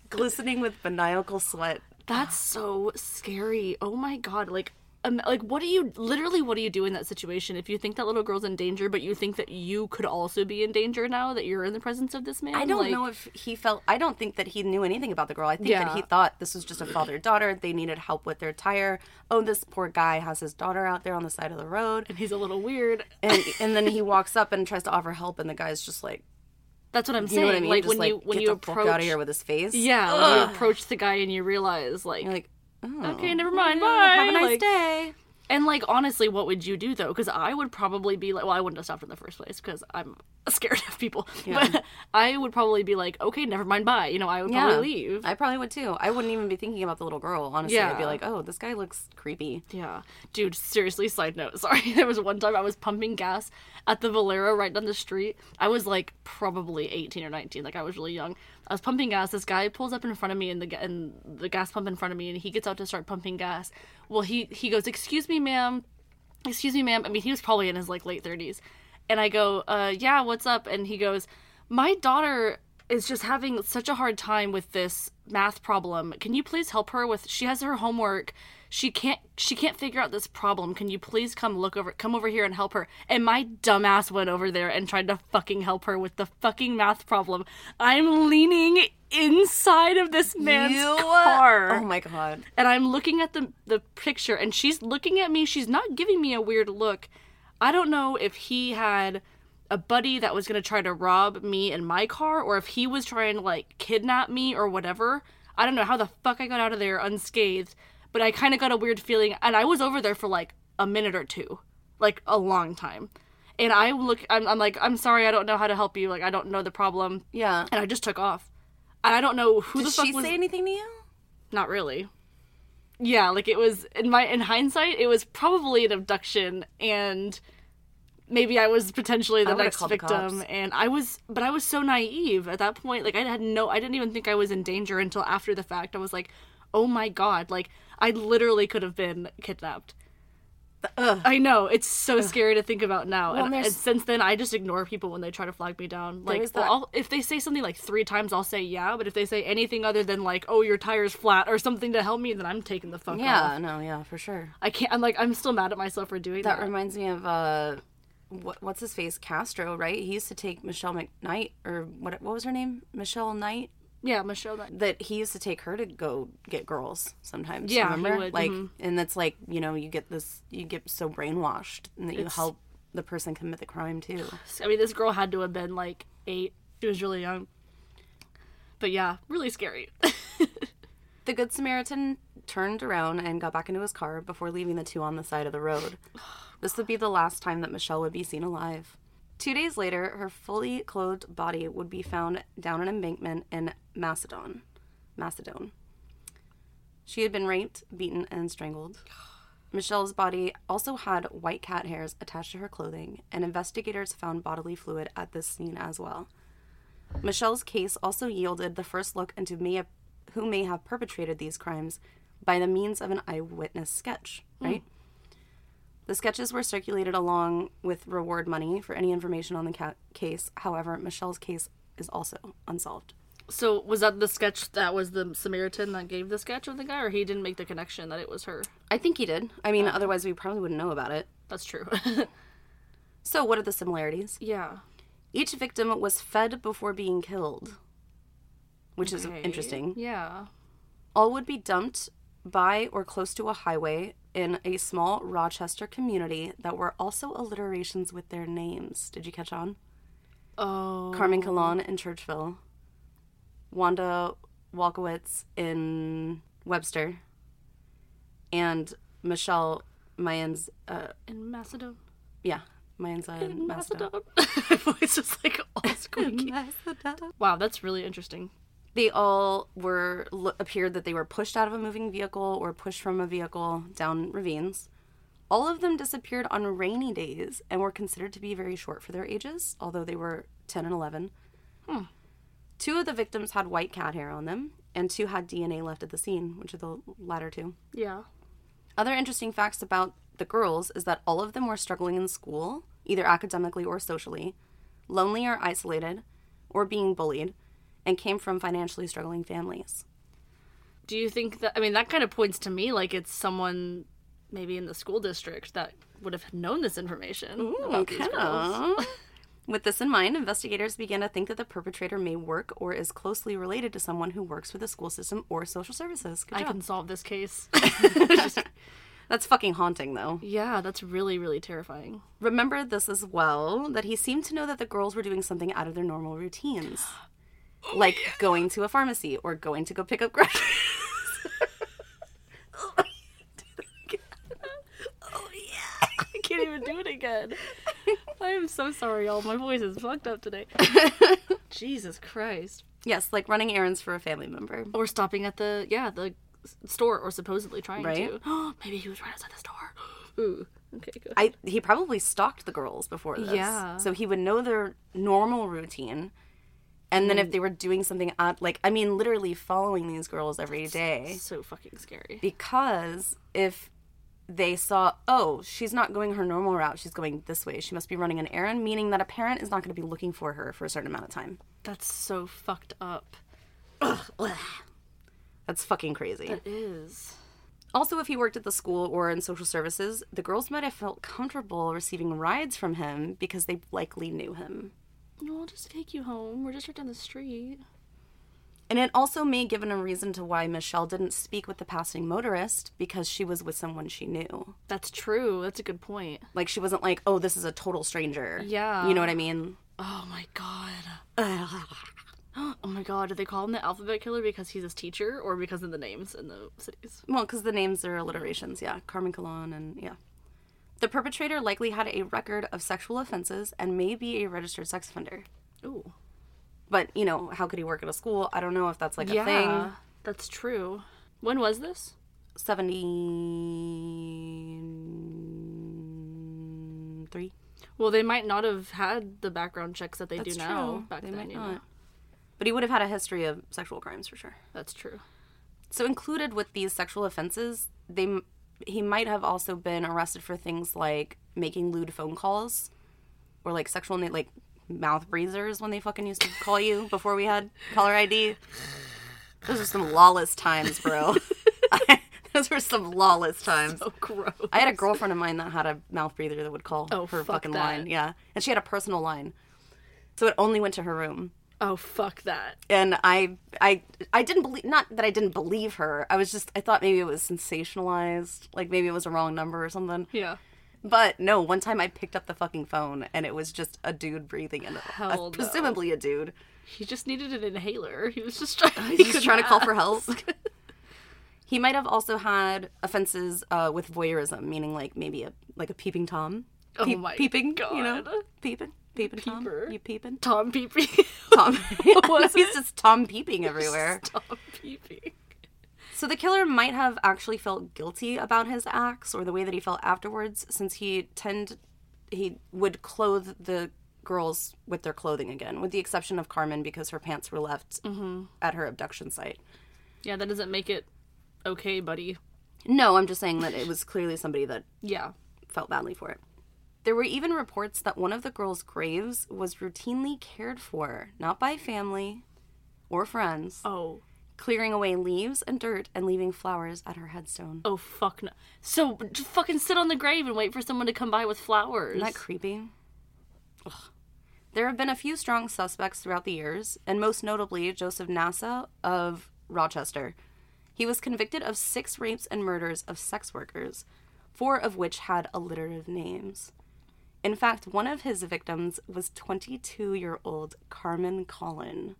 Glistening with maniacal sweat. That's so scary. Oh my god. Like, um, like what do you literally what do you do in that situation if you think that little girl's in danger but you think that you could also be in danger now that you're in the presence of this man I don't Like, know if he felt. I don't think that he knew anything about the girl. I think that he thought this was just a father daughter. They needed help with their tire. Oh, this poor guy has his daughter out there on the side of the road, and he's a little weird and and then he walks up and tries to offer help, and the guy's just like, that's what i'm you saying what I mean? like just when like you when you approach out of here with his face. yeah when you approach the guy and you realize like like, oh, okay never mind yeah, bye Have a nice Like, day. And like honestly, what would you do though? Because I would probably be like, well, I wouldn't have stopped in the first place because I'm scared of people. But I would probably be like, okay, never mind, bye. You know, I would probably leave. I probably would too. I wouldn't even be thinking about the little girl. Honestly, I'd be like, oh, this guy looks creepy. Yeah, dude. Seriously, side note. Sorry, there was one time I was pumping gas at the Valero right down the street. I was like probably eighteen or nineteen. Like I was really young. I was pumping gas. This guy pulls up in front of me in the in the gas pump in front of me, and he gets out to start pumping gas. Well, he he goes, "Excuse me, ma'am." excuse me ma'am i mean he was probably in his like late 30s and i go uh yeah what's up and he goes my daughter is just having such a hard time with this math problem can you please help her with she has her homework she can't she can't figure out this problem can you please come look over come over here and help her and my dumbass went over there and tried to fucking help her with the fucking math problem i'm leaning inside of this man's You- car Oh my god. and I'm looking at the the picture and she's looking at me. She's not giving me a weird look. I don't know if he had a buddy that was going to try to rob me in my car or if he was trying to like kidnap me or whatever. I don't know how the fuck I got out of there unscathed, but I kind of got a weird feeling and I was over there for like a minute or two. Like a long time. And I look I'm, I'm like I'm sorry I don't know how to help you. Like I don't know the problem. Yeah. And I just took off. And I don't know who Did the fuck she was say anything to you? not really. Yeah, like it was in my in hindsight, it was probably an abduction and maybe I was potentially the next the victim cops. and I was but I was so naive at that point. Like I had no I didn't even think I was in danger until after the fact. I was like, "Oh my god, like I literally could have been kidnapped." Ugh. I know it's so scary to think about now, and, there's- and since then I just ignore people when they try to flag me down. Like, well, I'll, if they say something like three times, I'll say yeah. But if they say anything other than like, "Oh, your tire's flat" or something to help me, then I'm taking the fuck Yeah, off. no, yeah, for sure. I can't. I'm like, I'm still mad at myself for doing That that. reminds me of uh, what, what's his face, Castro, right? He used to take Michelle McKnight, or what? What was her name? Michelle Knight. Yeah, Michelle. That, That he used to take her to go get girls sometimes. Yeah, he remember? would, Like, mhm. and that's like you know you get this, you get so brainwashed, and that you help the person commit the crime too. I mean, this girl had to have been like eight. She was really young. But yeah, really scary. The Good Samaritan turned around and got back into his car before leaving the two on the side of the road. This would be the last time that Michelle would be seen alive. Two days later, her fully clothed body would be found down an embankment in Macedon. Macedon. She had been raped, beaten, and strangled. Michelle's body also had white cat hairs attached to her clothing, and investigators found bodily fluid at this scene as well. Michelle's case also yielded the first look into may have, who may have perpetrated these crimes by the means of an eyewitness sketch, right? Hmm. The sketches were circulated along with reward money for any information on the ca- case. However, Michelle's case is also unsolved. so was that the sketch that was the Samaritan that gave the sketch of the guy, or he didn't make the connection that it was her? I think he did. I mean, oh. otherwise we probably wouldn't know about it. That's true. So, what are the similarities? yeah. Each victim was fed before being killed, which is interesting. Yeah. All would be dumped by or close to a highway in a small Rochester community that were also alliterations with their names. Did you catch on? Oh. Carmen Colon in Churchville, Wanda Walkowicz in Webster, and Michelle Maenza, uh, in Macedon. yeah, Maenza In Macedon. Macedon. My voice is like all squeaky. wow, that's really interesting. They all were appeared that they were pushed out of a moving vehicle or pushed from a vehicle down ravines. All of them disappeared on rainy days and were considered to be very short for their ages, although they were 10 and 11. Hmm. Two of the victims had white cat hair on them, and two had DNA left at the scene, which are the latter two. Yeah. Other interesting facts about the girls is that all of them were struggling in school, either academically or socially, lonely or isolated, or being bullied, and came from financially struggling families. Do you think that? I mean, that kind of points to me like it's someone maybe in the school district that would have known this information about these girls. With this in mind, investigators began to think that the perpetrator may work or is closely related to someone who works for the school system or social services. Good I job. can solve this case. That's fucking haunting, though. yeah, that's really, really terrifying. Remember this as well that he seemed to know that the girls were doing something out of their normal routines. Oh, like going to a pharmacy or going to go pick up groceries. Oh, oh, yeah. I can't even do it again. I am so sorry, y'all. My voice is fucked up today. Jesus Christ. Yes, like running errands for a family member. Or stopping at the, yeah, the store, or supposedly trying Right. to. Maybe he was right outside the store. Ooh. Okay, good. I he probably stalked the girls before this. Yeah. So he would know their normal routine. And then if mm. they were doing something odd, like I mean, literally following these girls every day, so fucking scary. because if they saw, oh, she's not going her normal route, she's going this way, she must be running an errand, meaning that a parent is not going to be looking for her for a certain amount of time. That's so fucked up. That's fucking crazy. It is. Also, if he worked at the school or in social services, the girls might have felt comfortable receiving rides from him because they likely knew him. No, I'll just take you home. We're just right down the street. And it also may have given a reason to why Michelle didn't speak with the passing motorist because she was with someone she knew. That's true. That's a good point. Like she wasn't like, oh, this is a total stranger. Yeah. You know what I mean? Oh my god. Oh my god, did they call him the alphabet killer because he's his teacher or because of the names in the cities? Well, because the names are alliterations, yeah. Carmen Colon and yeah. The perpetrator likely had a record of sexual offenses and may be a registered sex offender. Ooh. But, you know, how could he work at a school? I don't know if that's like a Yeah. thing. That's true. When was this? 73? Well, they might not have had the background checks that they That's do now back They then. might you know? not. But he would have had a history of sexual crimes for sure. That's true. So included with these sexual offenses, they he might have also been arrested for things like making lewd phone calls, or like sexual like mouth breathers when they fucking used to call you before we had caller ID. Those are some lawless times, bro. Those were some lawless times. Oh, gross. I had a girlfriend of mine that had a mouth breather that would call Oh, her fuck fucking that. line. Yeah, and she had a personal line, so it only went to her room Oh, fuck that. and I I I didn't believe not that I didn't believe her. I was just I thought maybe it was sensationalized, like maybe it was a wrong number or something. Yeah. But no, one time I picked up the fucking phone and it was just a dude breathing in. Hell Uh, no. presumably a dude. He just needed an inhaler. He was just trying. He's just trying to call for help. he might have also had offenses uh, with voyeurism, meaning like maybe a like a peeping tom. Oh my peeping, god. you know, peeping, peeping tom. Peeper. You peeping, Tom peeping. Tom. was He's just Tom peeping everywhere. Tom peeping. So the killer might have actually felt guilty about his acts or the way that he felt afterwards, since he tend he would clothe the girls with their clothing again, with the exception of Carmen because her pants were left mm-hmm. at her abduction site. Yeah, that doesn't make it okay, buddy. No, I'm just saying that it was clearly somebody that Yeah. felt badly for it. There were even reports that one of the girls' graves was routinely cared for, not by family or friends, Oh. clearing away leaves and dirt and leaving flowers at her headstone. Oh fuck no. So just fucking sit on the grave and wait for someone to come by with flowers. Isn't that creepy? Ugh. There have been a few strong suspects throughout the years, and most notably Joseph Naso of Rochester. He was convicted of six rapes and murders of sex workers, four of which had alliterative names. In fact, one of his victims was 22 year old Carmen Colon.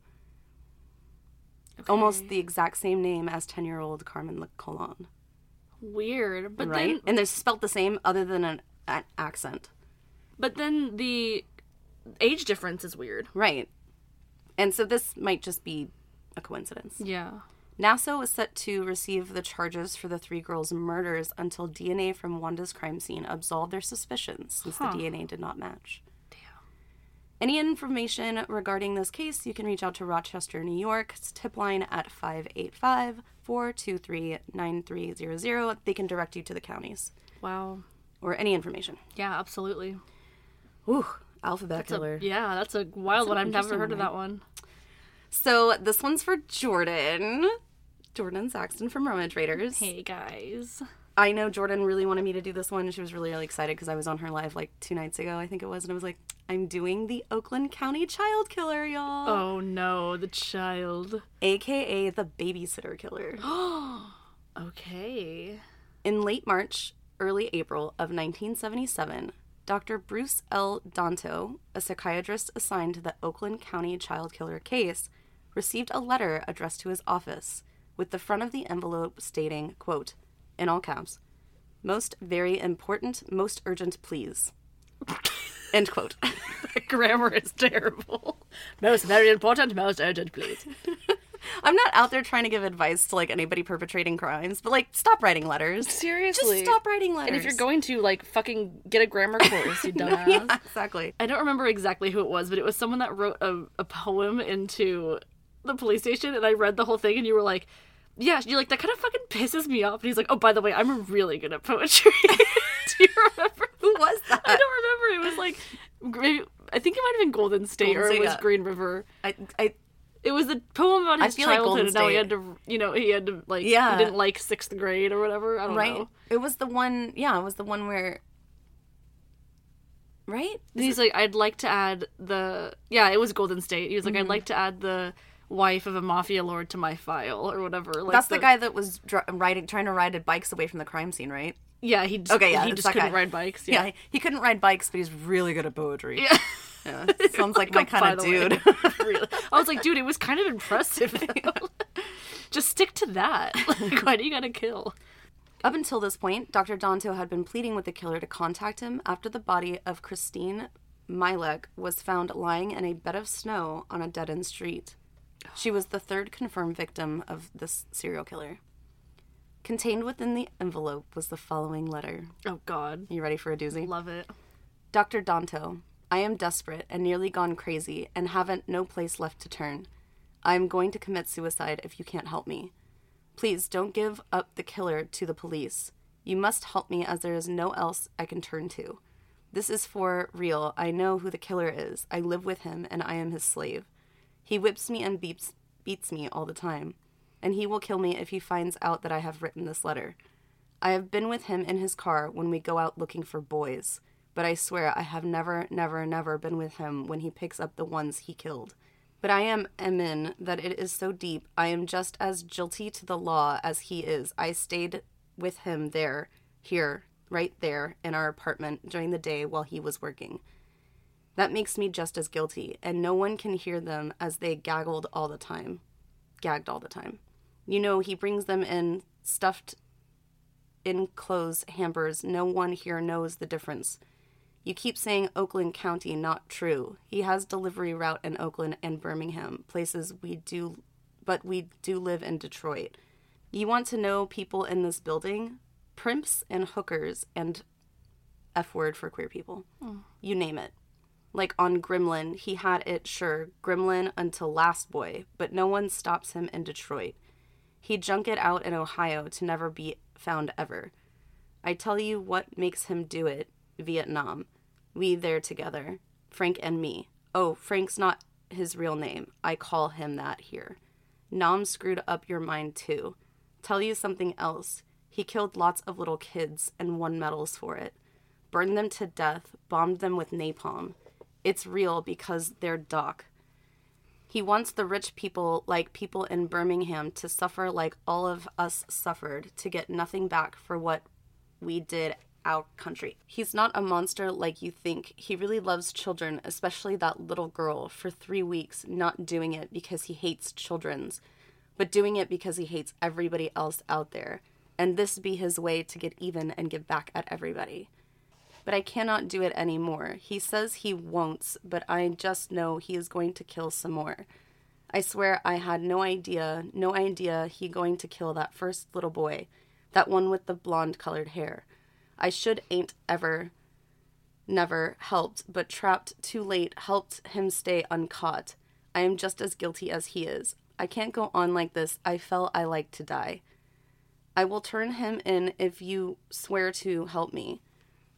Almost the exact same name as 10 year old Carmen Colon, Weird. But right? then and they're spelt the same other than an, an accent. but then the age difference is weird. Right. And so this might just be a coincidence. Yeah. Naso was set to receive the charges for the three girls' murders until DNA from Wanda's crime scene absolved their suspicions since Huh. the DNA did not match. Damn. Any information regarding this case, you can reach out to Rochester, New York's tip line at 585 423 9300. They can direct you to the counties Wow. or any information. Yeah, absolutely. Ooh, alphabet That's a- killer. yeah, that's a wild an one. I've never heard of that one. So this one's for Jordan. Jordan Saxton from Roma Traders. Hey guys. I know Jordan really wanted me to do this one. She was really, really excited because I was on her live like two nights ago, I think it was, and I was like, I'm doing the Oakland County child killer, y'all. Oh no, the child. AKA the babysitter killer. Okay. In late March, early April of 1977, Dr. Bruce L. Danto, a psychiatrist assigned to the Oakland County child killer case, received a letter addressed to his office with the front of the envelope stating, quote, in all caps, most very important, most urgent, please. End quote. The grammar is terrible. Most very important, most urgent, please. I'm not out there trying to give advice to like anybody perpetrating crimes, but like stop writing letters. Seriously. Just stop writing letters. And if you're going to, like, fucking get a grammar course, you dumbass. yeah, exactly. I don't remember exactly who it was, but it was someone that wrote a, a poem into the police station, and I read the whole thing, and you were like, yeah, you're like, that kind of fucking pisses me off. And he's like, oh, by the way, I'm really good at poetry. Do you remember? Who was that? I don't remember. It was like, maybe- I think it might have been Golden State Golden or it was yeah. Green River. I, I It was a poem about his like childhood, Golden and how he had to, you know, he had to like, Yeah. he didn't like sixth grade or whatever. I don't right. know. It was the one. Yeah, it was the one where. Right. And he's like, I'd like to add the yeah, it was Golden State. He was like, Mm-hmm. I'd like to add the wife of a mafia lord to my file or whatever. Like That's the, guy that was dr- riding, trying to ride bikes away from the crime scene, right? Yeah, he just, Okay, yeah, he just couldn't guy. ride bikes. Yeah, Yeah, he, he couldn't ride bikes, but he's really good at poetry. yeah. Yeah, sounds like my Oh, kind of dude. really. I was like, dude, it was kind of impressive. just stick to that. Like, why do you gotta kill? Up until this point, Dr. Danto had been pleading with the killer to contact him after the body of Christine Mihelich was found lying in a bed of snow on a dead end street. She was the third confirmed victim of this serial killer. Contained within the envelope was the following letter. Oh God, You ready for a doozy? love it. Dr. Danto, I am desperate and nearly gone crazy and haven't no place left to turn. I am going to commit suicide if you can't help me. Please don't give up the killer to the police. You must help me as there is no else I can turn to. This is for real. I know who the killer is. I live with him and I am his slave. He whips me and beats beats me all the time. And he will kill me if he finds out that I have written this letter. I have been with him in his car when we go out looking for boys, but I swear I have never, never, never been with him when he picks up the ones he killed. But I am amin that it is so deep, I am just as guilty to the law as he is. I stayed with him there, here, right there, in our apartment during the day while he was working. That makes me just as guilty, and no one can hear them as they gaggled all the time. Gagged all the time. You know, he brings them in stuffed in clothes hampers. No one here knows the difference. You keep saying Oakland County, not true. He has delivery route in Oakland and Birmingham, places we do, but we do live in Detroit. You want to know people in this building? Primps and hookers and F word for queer people. Hmm. You name it. Like on Gremlin, he had it, sure, Gremlin until Last Boy, but no one stops him in Detroit. He junk it out in Ohio to never be found ever. I tell you what makes him do it Vietnam. We there together. Frank and me. Oh, Frank's not his real name. I call him that here. Nam screwed up your mind too. Tell you something else. He killed lots of little kids and won medals for it. Burned them to death, bombed them with napalm. It's real because they're Doc. He wants the rich people, like people in Birmingham, to suffer like all of us suffered, to get nothing back for what we did our country. He's not a monster like you think. He really loves children, especially that little girl, for three weeks, not doing it because he hates children's, but doing it because he hates everybody else out there. And this be his way to get even and give back at everybody but I cannot do it anymore. He says he won't, but I just know he is going to kill some more. I swear I had no idea, no idea he going to kill that first little boy, that one with the blonde colored hair. I should ain't ever, never helped, but trapped too late helped him stay uncaught. I am just as guilty as he is. I can't go on like this. I felt I like to die. I will turn him in if you swear to help me.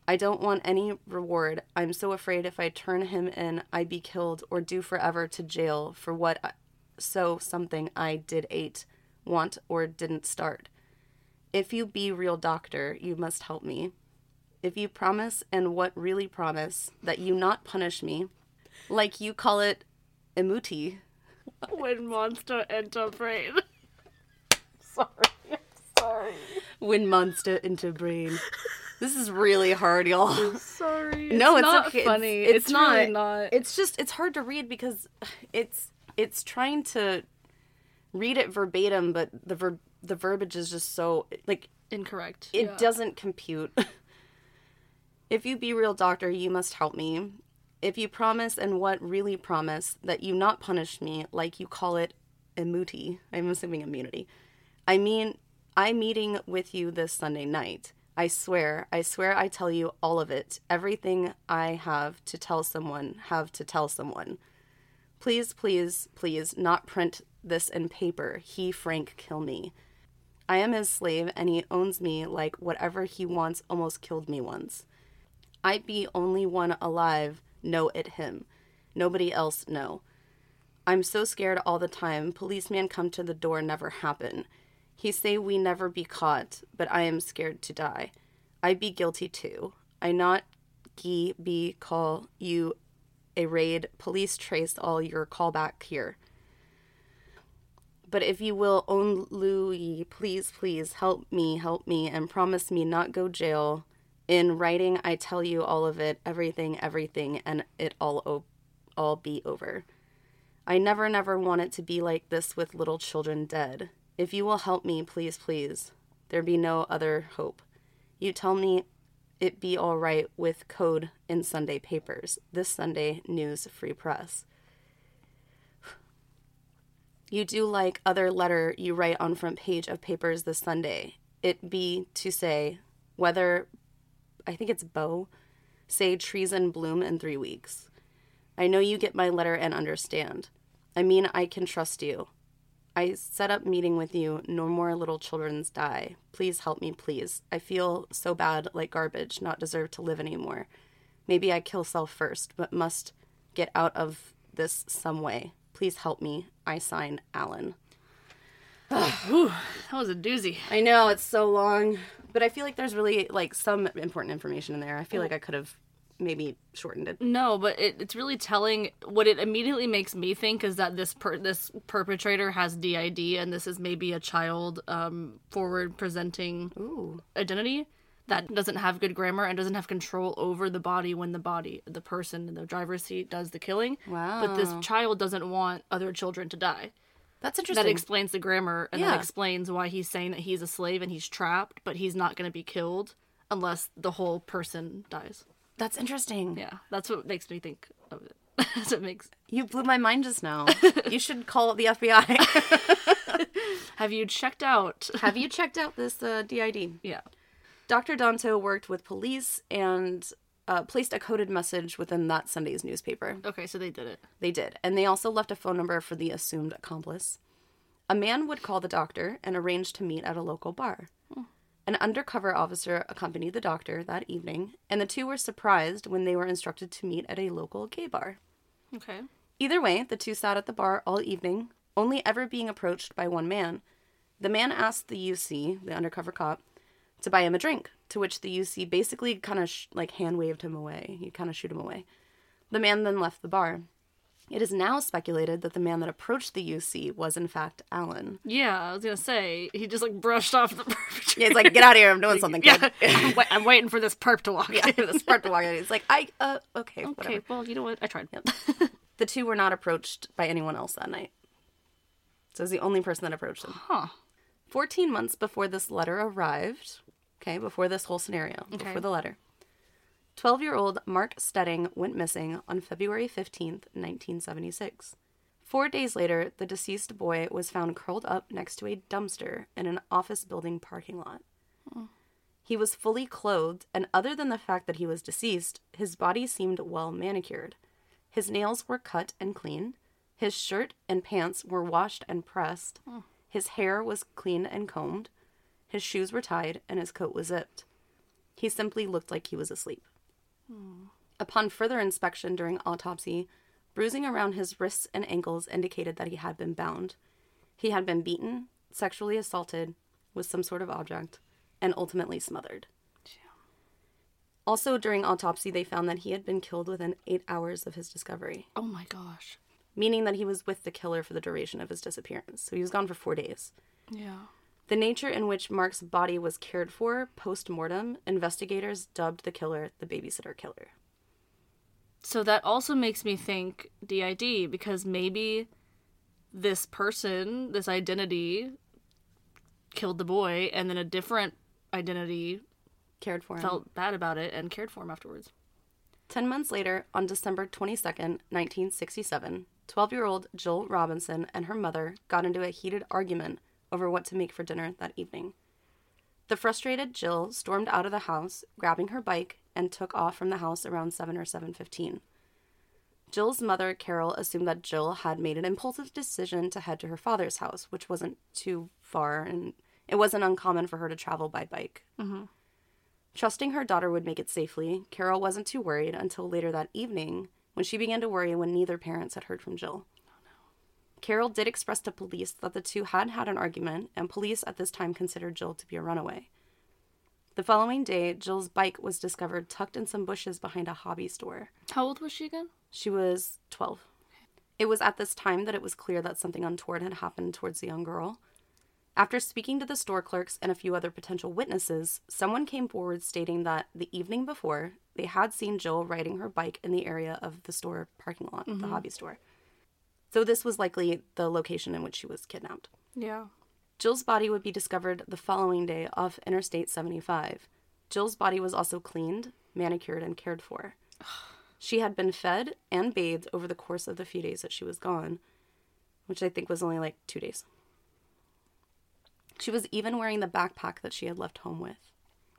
I don't want any reward. I'm so afraid if I turn him in, I'd be killed or do forever to jail for what I, so something I did ate, want or didn't start. If you be real doctor, you must help me. If you promise and what really promise that you not punish me, like you call it emuti. when monster enter brain. sorry. Sorry. When monster enter brain. This is really hard, y'all. Sorry. no, it's not okay. funny. It's, It's, it's not. really not. It's just it's hard to read because it's it's trying to read it verbatim, but the verb the verbiage is just so like incorrect. it Yeah. doesn't compute. if you be real doctor, you must help me. If you promise and what really promise that you not punish me like you call it immunity. I'm assuming immunity. I mean, I'm meeting with you this Sunday night. I swear, I swear I tell you all of it. Everything I have to tell someone, have to tell someone. Please, please, please, not print this in paper. He, Frank, kill me. I am his slave, and he owns me like whatever he wants almost killed me once. I be only one alive, know it him. Nobody else know. I'm so scared all the time. Policeman come to the door never happen. He say we never be caught, but I am scared to die. I be guilty too. I not ge be call you a raid. Police trace all your callback here. But if you will only please, please help me, help me, and promise me not go jail. In writing, I tell you all of it, everything, everything, and it all o- all be over. I never, never want it to be like this with little children dead. If you will help me, please, please, there be no other hope. You tell me it be all right with code in Sunday papers. This Sunday, News Free Press. You do like other letter you write on front page of papers this Sunday. It be to say whether, I think it's Bo, say treason bloom in three weeks. I know you get my letter and understand. I mean, I can trust you. I set up meeting with you. No more little children's die. Please help me, please. I feel so bad, like garbage, not deserve to live anymore. Maybe I kill self first, but must get out of this some way. Please help me. I sign Alan. That was a doozy. I know it's so long, but I feel like there's really like some important information in there. I feel like I could have maybe shortened it. No, but it, it's really telling. What it immediately makes me think is that this per, this perpetrator has DID, and this is maybe a child um, forward presenting Ooh. identity that doesn't have good grammar and doesn't have control over the body when the body the person in the driver's seat does the killing. Wow! But this child doesn't want other children to die. That's interesting. That explains the grammar and Yeah. that explains why he's saying that he's a slave and he's trapped, but he's not going to be killed unless the whole person dies. That's interesting. Yeah, that's what makes me think of it. that's what makes. You blew my mind just now. you should call the FBI. Have you checked out? Have you checked out this uh, DID? Yeah. Dr. Danto worked with police and uh, placed a coded message within that Sunday's newspaper. Okay, so they did it. They did. And they also left a phone number for the assumed accomplice. A man would call the doctor and arrange to meet at a local bar. An undercover officer accompanied the doctor that evening, and the two were surprised when they were instructed to meet at a local gay bar. Okay. Either way, the two sat at the bar all evening, only ever being approached by one man. The man asked the UC, the undercover cop, to buy him a drink, to which the UC basically kind of sh- like hand waved him away. He kind of shoot him away. The man then left the bar. It is now speculated that the man that approached the UC was in fact Alan. Yeah, I was gonna say he just like brushed off the. Yeah, he's like, "Get out of here! I'm doing something, yeah. I'm, I'm waiting for this perp to walk. yeah, this spark to walk in. He's like, "I uh okay, Okay. whatever." Well, you know what? I tried. The two were not approached by anyone else that night. So was the only person that approached them. Huh. 14 months before this letter arrived, okay, before this whole scenario, Okay. before the letter, 12 year old Mark Stebbins went missing on February 15th, 1976. Four days later, the deceased boy was found curled up next to a dumpster in an office building parking lot. Hmm. He was fully clothed, and other than the fact that he was deceased, his body seemed well manicured. His nails were cut and clean. His shirt and pants were washed and pressed. Hmm. His hair was clean and combed. His shoes were tied, and his coat was zipped. He simply looked like he was asleep. Upon further inspection during autopsy, bruising around his wrists and ankles indicated that he had been bound. He had been beaten, sexually assaulted, with some sort of object and ultimately smothered. Also, during autopsy, they found that he had been killed within eight hours of his discovery, Oh my gosh. meaning that he was with the killer for the duration of his disappearance. So he was gone for four days. Yeah. The nature in which Mark's body was cared for post mortem, investigators dubbed the killer the babysitter killer. So that also makes me think DID because maybe this person, this identity, killed the boy, and then a different identity Cared for him. felt bad about it and cared for him afterwards. Ten months later, on December 22nd, 1967, 12 year old Jill Robinson and her mother got into a heated argument over what to make for dinner that evening. The frustrated Jill stormed out of the house, grabbing her bike, and took off from the house around 7 or 7:15. Jill's mother, Carol, assumed that Jill had made an impulsive decision to head to her father's house, which wasn't too far, and it wasn't uncommon for her to travel by bike. Mm-hmm. Trusting her daughter would make it safely, Carol wasn't too worried until later that evening when she began to worry when neither parents had heard from Jill. Carol did express to police that the two had had an argument, and police at this time considered Jill to be a runaway. The following day, Jill's bike was discovered tucked in some bushes behind a hobby store. How old was she again? She was 12. It was at this time that it was clear that something untoward had happened towards the young girl. After speaking to the store clerks and a few other potential witnesses, someone came forward stating that the evening before, they had seen Jill riding her bike in the area of the store parking lot, the mm-hmm. hobby store. So this was likely the location in which she was kidnapped. Yeah. Jill's body would be discovered the following day off Interstate 75. Jill's body was also cleaned, manicured, and cared for. She had been fed and bathed over the course of the few days that she was gone, which I think was only like two days. She was even wearing the backpack that she had left home with.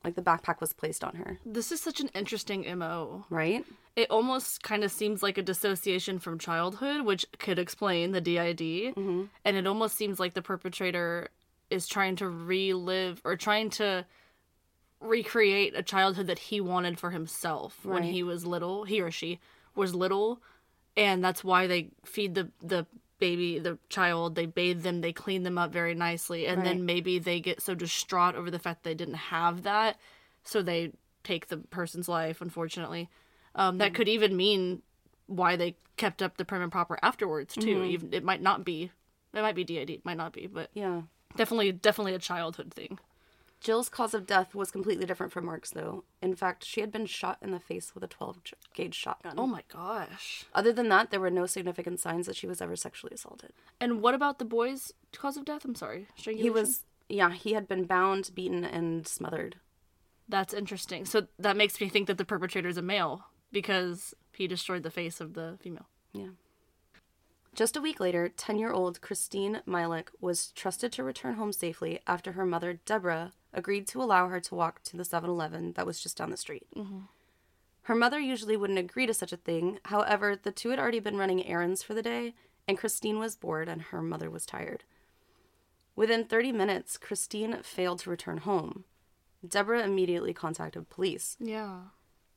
Like the backpack was placed on her, This is such an interesting MO. right? It almost kind of seems like a dissociation from childhood, which could explain the DID. Mm-hmm. And it almost seems like the perpetrator is trying to relive or trying to recreate a childhood that he wanted for himself when he was little, he or she was little. And that's why they feed the, the baby, the child, they bathe them, they clean them up very nicely. And Right. then maybe they get so distraught over the fact they didn't have that. So they take the person's life, unfortunately. Um, that could even mean why they kept up the prim and proper afterwards too. Even it might not be, it might be DID, it might not be, but Yeah. definitely, definitely a childhood thing. Jill's cause of death was completely different from Mark's, though. In fact, she had been shot in the face with a 12 gauge shotgun. Oh my gosh! Other than that, there were no significant signs that she was ever sexually assaulted. And what about the boy's cause of death? I'm sorry, He was, yeah, he had been bound, beaten, and smothered. That's interesting. So that makes me think that the perpetrator is a male because he destroyed the face of the female. Yeah. Just a week later, 10 year old Christine Mihelich was trusted to return home safely after her mother, Deborah, agreed to allow her to walk to the 7 Eleven that was just down the street. Mm-hmm. Her mother usually wouldn't agree to such a thing. However, the two had already been running errands for the day, and Christine was bored and her mother was tired. Within 30 minutes, Christine failed to return home. Deborah immediately contacted police. Yeah.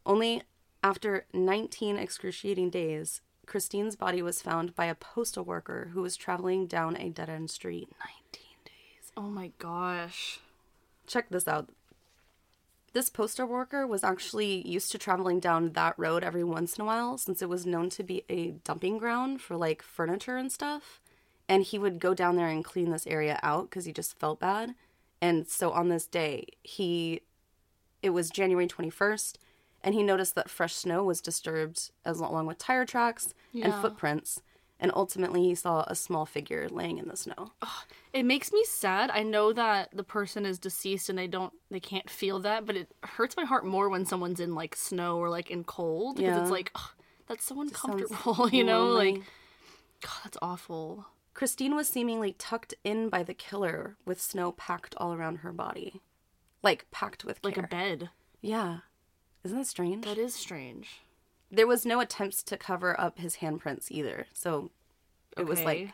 Only after 19 excruciating days, Christine's body was found by a postal worker who was traveling down a dead end street. 19 days. Oh my gosh. Check this out. This postal worker was actually used to traveling down that road every once in a while since it was known to be a dumping ground for like furniture and stuff. And he would go down there and clean this area out because he just felt bad. And so on this day, he, it was January 21st, and he noticed that fresh snow was disturbed as along with tire tracks and footprints. And ultimately, he saw a small figure laying in the snow. It makes me sad. I know that the person is deceased and they don't they can't feel that, but it hurts my heart more when someone's in like snow or like in cold because Yeah. it's like ugh, that's so uncomfortable, you know? lonely. Like God, that's awful. Christine was seemingly tucked in by the killer with snow packed all around her body. Like packed with Like a bed. Yeah. Isn't that strange? That is strange. There was no attempts to cover up his handprints either. So it was like,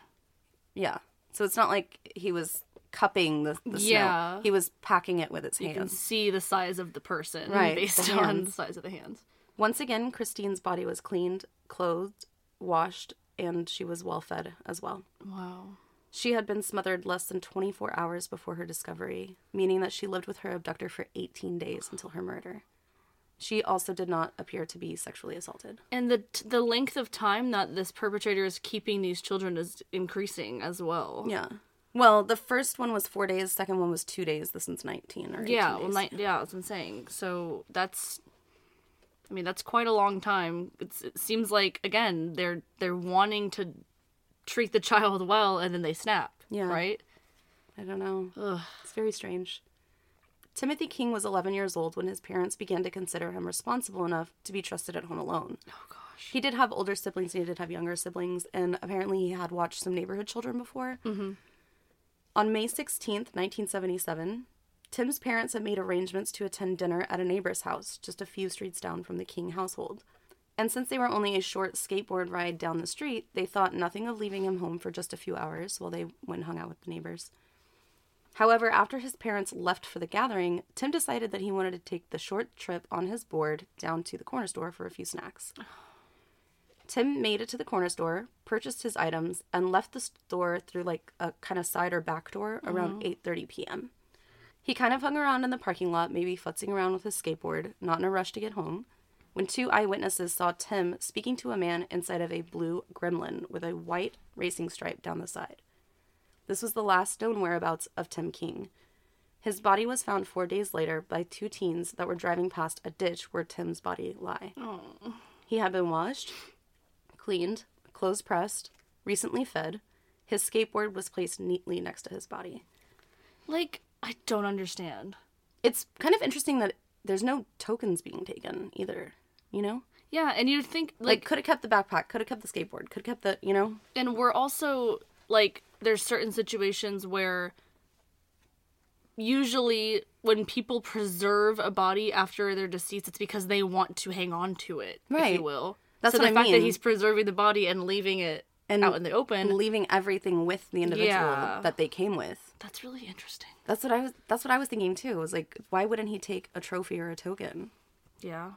yeah. So it's not like he was cupping the, the Yeah. snow. He was packing it with his hands. you can see the size of the person Right, based the on the size of the hands. Once again, Christine's body was cleaned, clothed, washed, and she was well fed as well. Wow. She had been smothered less than 24 hours before her discovery, meaning that she lived with her abductor for 18 days until her murder. She also did not appear to be sexually assaulted. And the the length of time that this perpetrator is keeping these children is increasing as well. Yeah. Well, the first one was four days. Second one was two days. This one's 19 or 18 Yeah, well, ni- yeah, that's what I'm saying. So that's, I mean, that's quite a long time. It's, it seems like again they're they're wanting to treat the child well, and then they snap. Yeah. Right. I don't know. Ugh. It's very strange. Timothy King was 11 years old when his parents began to consider him responsible enough to be trusted at home alone. Oh gosh. He did have older siblings, and he did have younger siblings, and apparently he had watched some neighborhood children before. Mm-hmm. On May 16th, 1977, Tim's parents had made arrangements to attend dinner at a neighbor's house just a few streets down from the King household. And since they were only a short skateboard ride down the street, they thought nothing of leaving him home for just a few hours while they went and hung out with the neighbors. However, after his parents left for the gathering, Tim decided that he wanted to take the short trip on his board down to the corner store for a few snacks. Tim made it to the corner store, purchased his items, and left the store through like a kind of side or back door around mm-hmm. 8:30 p.m. He kind of hung around in the parking lot, maybe futzing around with his skateboard, not in a rush to get home, when two eyewitnesses saw Tim speaking to a man inside of a blue gremlin with a white racing stripe down the side. This was the last known whereabouts of Tim King. His body was found four days later by two teens that were driving past a ditch where Tim's body lay. Oh. He had been washed, cleaned, clothes pressed, recently fed. His skateboard was placed neatly next to his body. Like I don't understand. It's kind of interesting that there's no tokens being taken either, you know? Yeah, and you'd think Like, like, could have kept the backpack, could have kept the skateboard, could have kept the, you know? and we're also like there's certain situations where usually when people preserve a body after they're deceased it's because they want to hang on to it if you will That's so what the I fact mean. that he's preserving the body and leaving it And out in the open leaving everything with the individual Yeah. that they came with. that's really interesting That's what I was that's what I was thinking too. It was like why wouldn't he take a trophy or a token yeah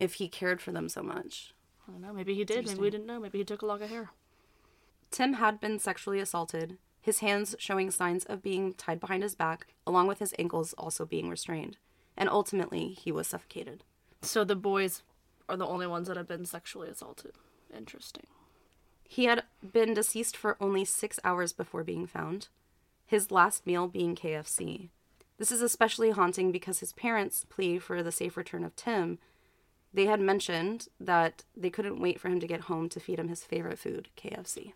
if he cared for them so much? i don't know maybe he did maybe we didn't know maybe he took a lock of hair Tim had been sexually assaulted, his hands showing signs of being tied behind his back, along with his ankles also being restrained. And ultimately, he was suffocated. so the boys are the only ones that have been sexually assaulted interesting He had been deceased for only six hours before being found, his last meal being KFC. This is especially haunting because his parents' plea for the safe return of Tim, they had mentioned that they couldn't wait for him to get home to feed him his favorite food, KFC.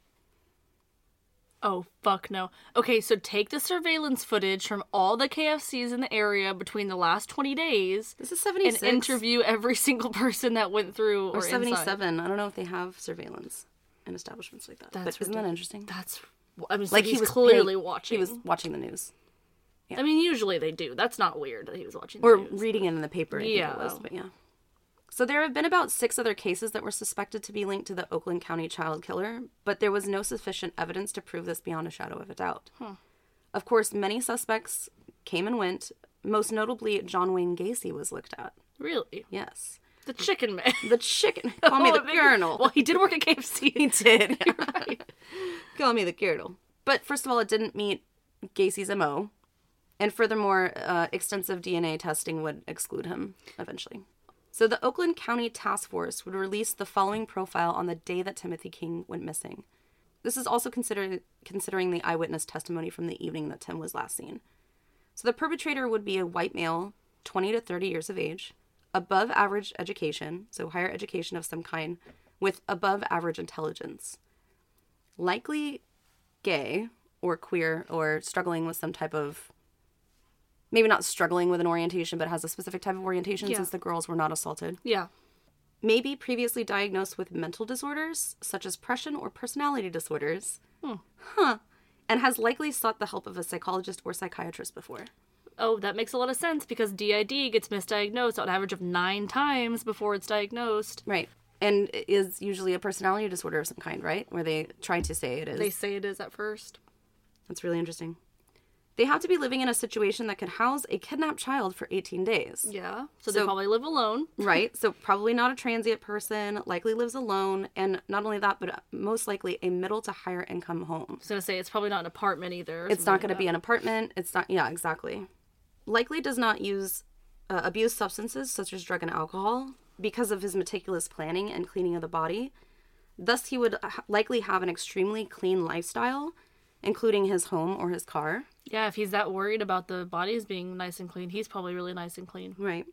Oh, fuck no. Okay, so take the surveillance footage from all the KFCs in the area between the last 20 days This is and interview every single person that went through or, or inside. 77. I don't know if they have surveillance in establishments like that. That's but isn't that interesting? That's, I mean, so like he's he was clearly paying- watching. He was watching the news I mean, usually they do. That's not weird that he was watching the or news. reading it in the paper. I Yeah. it was, but yeah. So there have been about six other cases that were suspected to be linked to the Oakland County child killer, but there was no sufficient evidence to prove this beyond a shadow of a doubt. Of course, many suspects came and went. Most notably, John Wayne Gacy was looked at. Really? Yes, The chicken man. the chicken. Call me Oh, the it Colonel. Well, he did work at KFC. He did. right. Call me the Colonel. But first of all, it didn't meet Gacy's MO. And furthermore, uh, extensive DNA testing would exclude him eventually. So the Oakland County Task Force would release the following profile on the day that Timothy King went missing. This is also considered considering the eyewitness testimony from the evening that Tim was last seen. So the perpetrator would be a white male, 20 to 30 years of age, above average education, so higher education of some kind, with above average intelligence. Likely gay or queer or struggling with some type of maybe not struggling with an orientation but has a specific type of orientation Yeah. since the girls were not assaulted Yeah. maybe previously diagnosed with mental disorders such as depression or personality disorders hmm. huh and has likely sought the help of a psychologist or psychiatrist before Oh, that makes a lot of sense because DID gets misdiagnosed on average of nine times before it's diagnosed. right and is usually a personality disorder of some kind right where they try to say it is They say it is at first. That's really interesting. They have to be living in a situation that could house a kidnapped child for 18 days. Yeah. So, they probably live alone. Right? So, probably not a transient person, likely lives alone, and not only that, but most likely a middle to higher income home. I was gonna say it's probably not an apartment either. It's not going to be an apartment. It's not, yeah, exactly. Likely does not use, uh, abuse substances such as drug and alcohol because of his meticulous planning and cleaning of the body. Thus, he would ha- likely have an extremely clean lifestyle, including his home or his car. Yeah, if he's that worried about the bodies being nice and clean, he's probably really nice and clean. Right.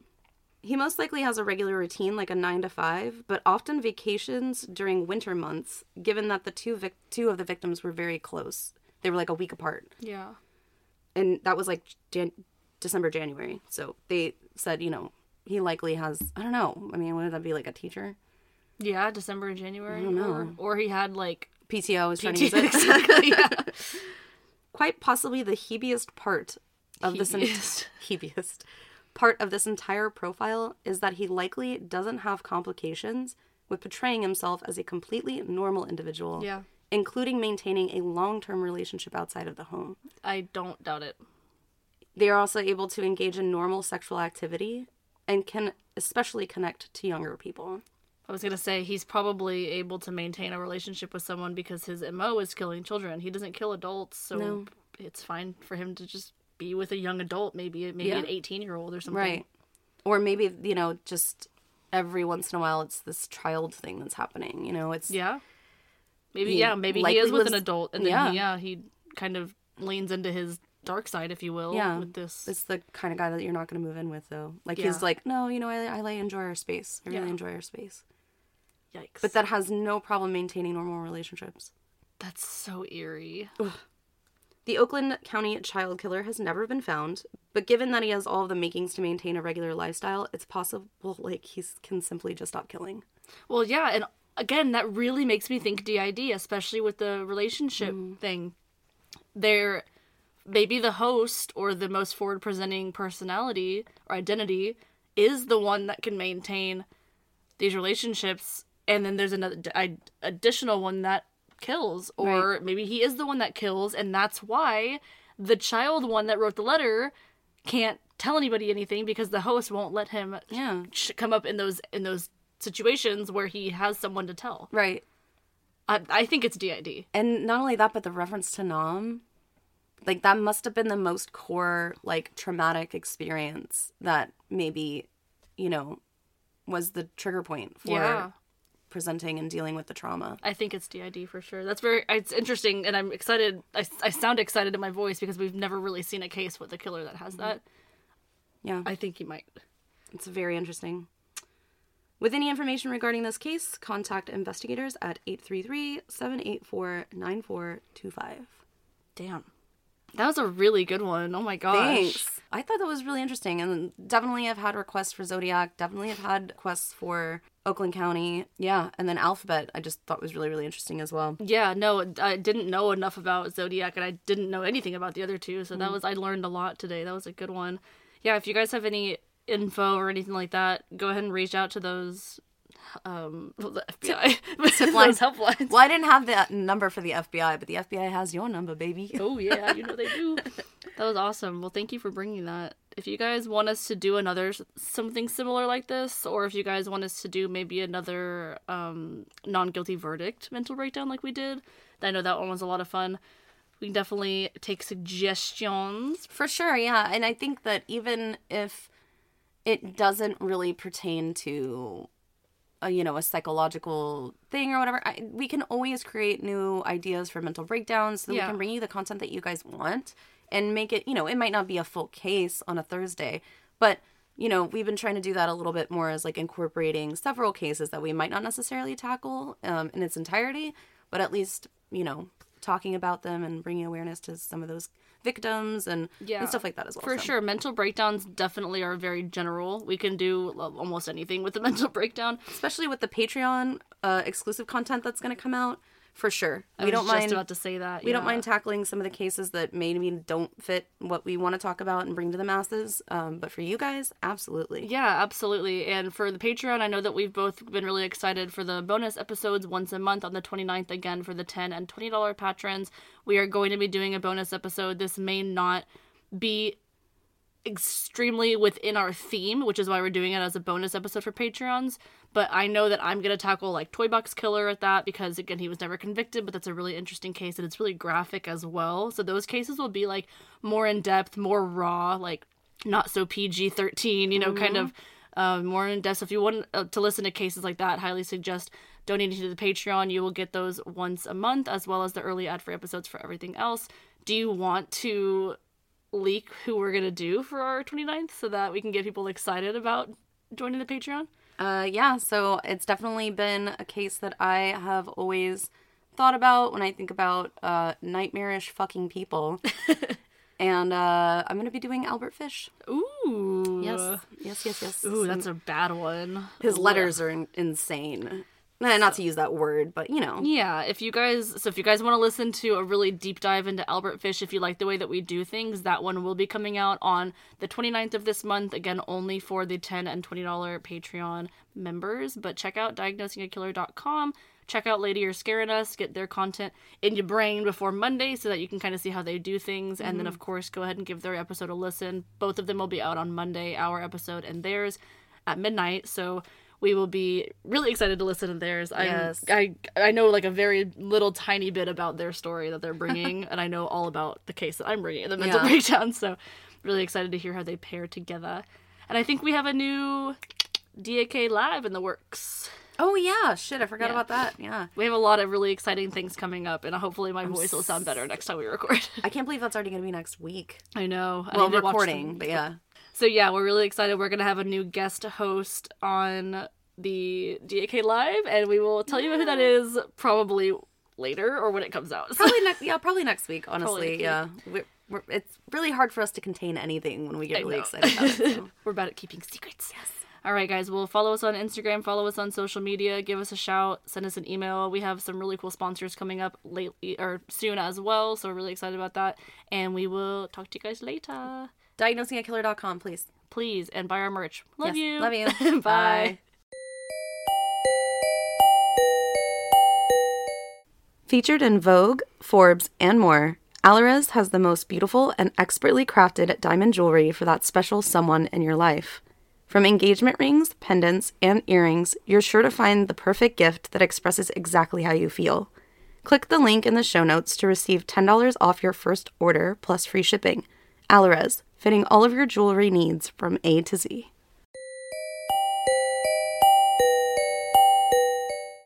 He most likely has a regular routine, like a nine to five, but often vacations during winter months, given that the two vic- two of the victims were very close. They were like a week apart. Yeah. and that was like Jan- December, January. So they said, you know, he likely has. I don't know. I mean, would that be like a teacher? Yeah, December and January. I don't know. Or, or he had like PTO is trying to use it. exactly. Yeah. Quite possibly the heaviest part of this en- Heaviest. heaviest part of this entire profile is that he likely doesn't have complications with portraying himself as a completely normal individual. Yeah. Including maintaining a long term relationship outside of the home. I don't doubt it. They are also able to engage in normal sexual activity and can especially connect to younger people. I was gonna say he's probably able to maintain a relationship with someone because his mo is killing children. He doesn't kill adults, so No. it's fine for him to just be with a young adult, maybe maybe Yeah. an eighteen year old or something. Right. Or maybe, you know, just every once in a while it's this child thing that's happening. You know, it's Yeah. Maybe yeah, maybe he is with an adult, and then Yeah. he, yeah, he kind of leans into his dark side, if you will, yeah, with this. It's the kind of guy that you're not going to move in with, though. Like Yeah. he's like, no, you know, I, I like enjoy our space. I really Yeah. enjoy our space, Yikes! but that has no problem maintaining normal relationships. that's so eerie. The Oakland County child killer has never been found, but given that he has all of the makings to maintain a regular lifestyle, it's possible like he can simply just stop killing. Well, yeah, and again, that really makes me think DID, especially with the relationship mm. thing. There, maybe the host or the most forward presenting personality or identity is the one that can maintain these relationships, and then there's another d- additional one that kills, or maybe he is the one that kills, and that's why the child one that wrote the letter can't tell anybody anything because the host won't let him Yeah. sh- come up in those in those situations where he has someone to tell. Right. I, I think it's DID. And not only that, but the reference to Nam, like that must have been the most core, like traumatic experience that maybe, you know, was the trigger point for Yeah. Presenting and dealing with the trauma. I think it's DID for sure. That's very it's interesting, and I'm excited. I, I sound excited in my voice because we've never really seen a case with a killer that has that. Yeah, I think he might. it's very interesting. With any information regarding this case, contact investigators at 833 784 9425. Damn, that was a really good one. Oh my gosh. Thanks. I thought that was really interesting, and definitely I've had requests for Zodiac. Definitely I've had requests for Oakland County. Yeah, and then Alphabet. I just thought was really really interesting as well. Yeah, no, I didn't know enough about Zodiac, and I didn't know anything about the other two. So that mm. was I learned a lot today. That was a good one. Yeah, if you guys have any info or anything like that, go ahead and reach out to those um the FBI those helplines. Well, I didn't have the number for the FBI, but the FBI has your number, baby. Oh yeah, you know they do. That was awesome. Well, thank you for bringing that. If you guys want us to do another something similar like this, or if you guys want us to do maybe another um, non-guilty verdict mental breakdown like we did, I know that one was a lot of fun. We can definitely take suggestions. For sure, yeah. And I think that even if it doesn't really pertain to a, you know, a psychological thing or whatever, I, we can always create new ideas for mental breakdowns so that Yeah. we can bring you the content that you guys want and make it, you know, it might not be a full case on a Thursday, but you know, we've been trying to do that a little bit more as like incorporating several cases that we might not necessarily tackle um, in its entirety, but at least, you know, talking about them and bringing awareness to some of those victims and, Yeah, and stuff like that as well. For so. sure, mental breakdowns definitely are very general. We can do almost anything with the mental breakdown. Especially with the Patreon uh, exclusive content that's going to come out. For sure. I we was don't just mind. about to say that. we don't mind tackling some of the cases that maybe don't fit what we want to talk about and bring to the masses. Um, but for you guys, absolutely. Yeah, absolutely. And for the Patreon, I know that we've both been really excited for the bonus episodes once a month on the 29th, again for the 10 and $20 patrons. We are going to be doing a bonus episode. This may not be extremely within our theme, which is why we're doing it as a bonus episode for Patreons. But I know that I'm going to tackle like Toy Box Killer at that because, again, he was never convicted, but that's a really interesting case and it's really graphic as well. So those cases will be like more in depth, more raw, like not so PG 13, you know, kind of uh, more in depth. So if you want uh, to listen to cases like that, highly suggest donating to the Patreon. You will get those once a month as well as the early ad free episodes for everything else. Do you want to leak who we're going to do for our 29th so that we can get people excited about joining the Patreon? Uh, yeah, so it's definitely been a case that I have always thought about when I think about uh, nightmarish fucking people. and uh, I'm to be doing Albert Fish. Ooh. Yes, yes, yes, yes. Ooh, that's a bad one. His letters are in- insane. Nah, Not to use that word, but you know. Yeah, if you guys so if you guys want to listen to a really deep dive into Albert Fish, if you like the way that we do things, that one will be coming out on the 29th of this month, again only for the 10 and $20 Patreon members, but check out diagnosingakiller.com. Check out Lady You're Scaring Us, get their content in your brain before Monday so that you can kind of see how they do things. And then, mm-hmm. of course, go ahead and give their episode a listen. Both of them will be out on Monday, our episode and theirs at midnight. So we will be really excited to listen to theirs. I'm, Yes. I I know like a very little tiny bit about their story that they're bringing, and I know all about the case that I'm bringing, the mental Yeah. breakdown. So really excited to hear how they pair together. And I think we have a new DAK live in the works. Oh, yeah. Shit, I forgot Yeah. about that. Yeah. We have a lot of really exciting things coming up, and hopefully my voice will sound better next time we record. I can't believe that's already going to be next week. I know. I Well, recording, but yeah. So yeah, we're really excited. We're gonna have a new guest host on the DAK live, and we will tell you who that is probably later or when it comes out. Probably next. Yeah, probably next week. Honestly, yeah. We're, we're, it's really hard for us to contain anything when we get I really know. excited about it. So. We're bad at keeping secrets. Yes. All right, guys. Well, follow us on Instagram, follow us on social media, give us a shout, send us an email. We have some really cool sponsors coming up lately or soon as well, so we're really excited about that. And we will talk to you guys later. Diagnosingakiller.com, please. Please and buy our merch. Love Yes, you. love you. Bye. Bye. Featured in Vogue, Forbes, and more, Allurez has the most beautiful and expertly crafted diamond jewelry for that special someone in your life. From engagement rings, pendants, and earrings, you're sure to find the perfect gift that expresses exactly how you feel. Click the link in the show notes to receive $10 off your first order plus free shipping. Allurez, fitting all of your jewelry needs from A to Z.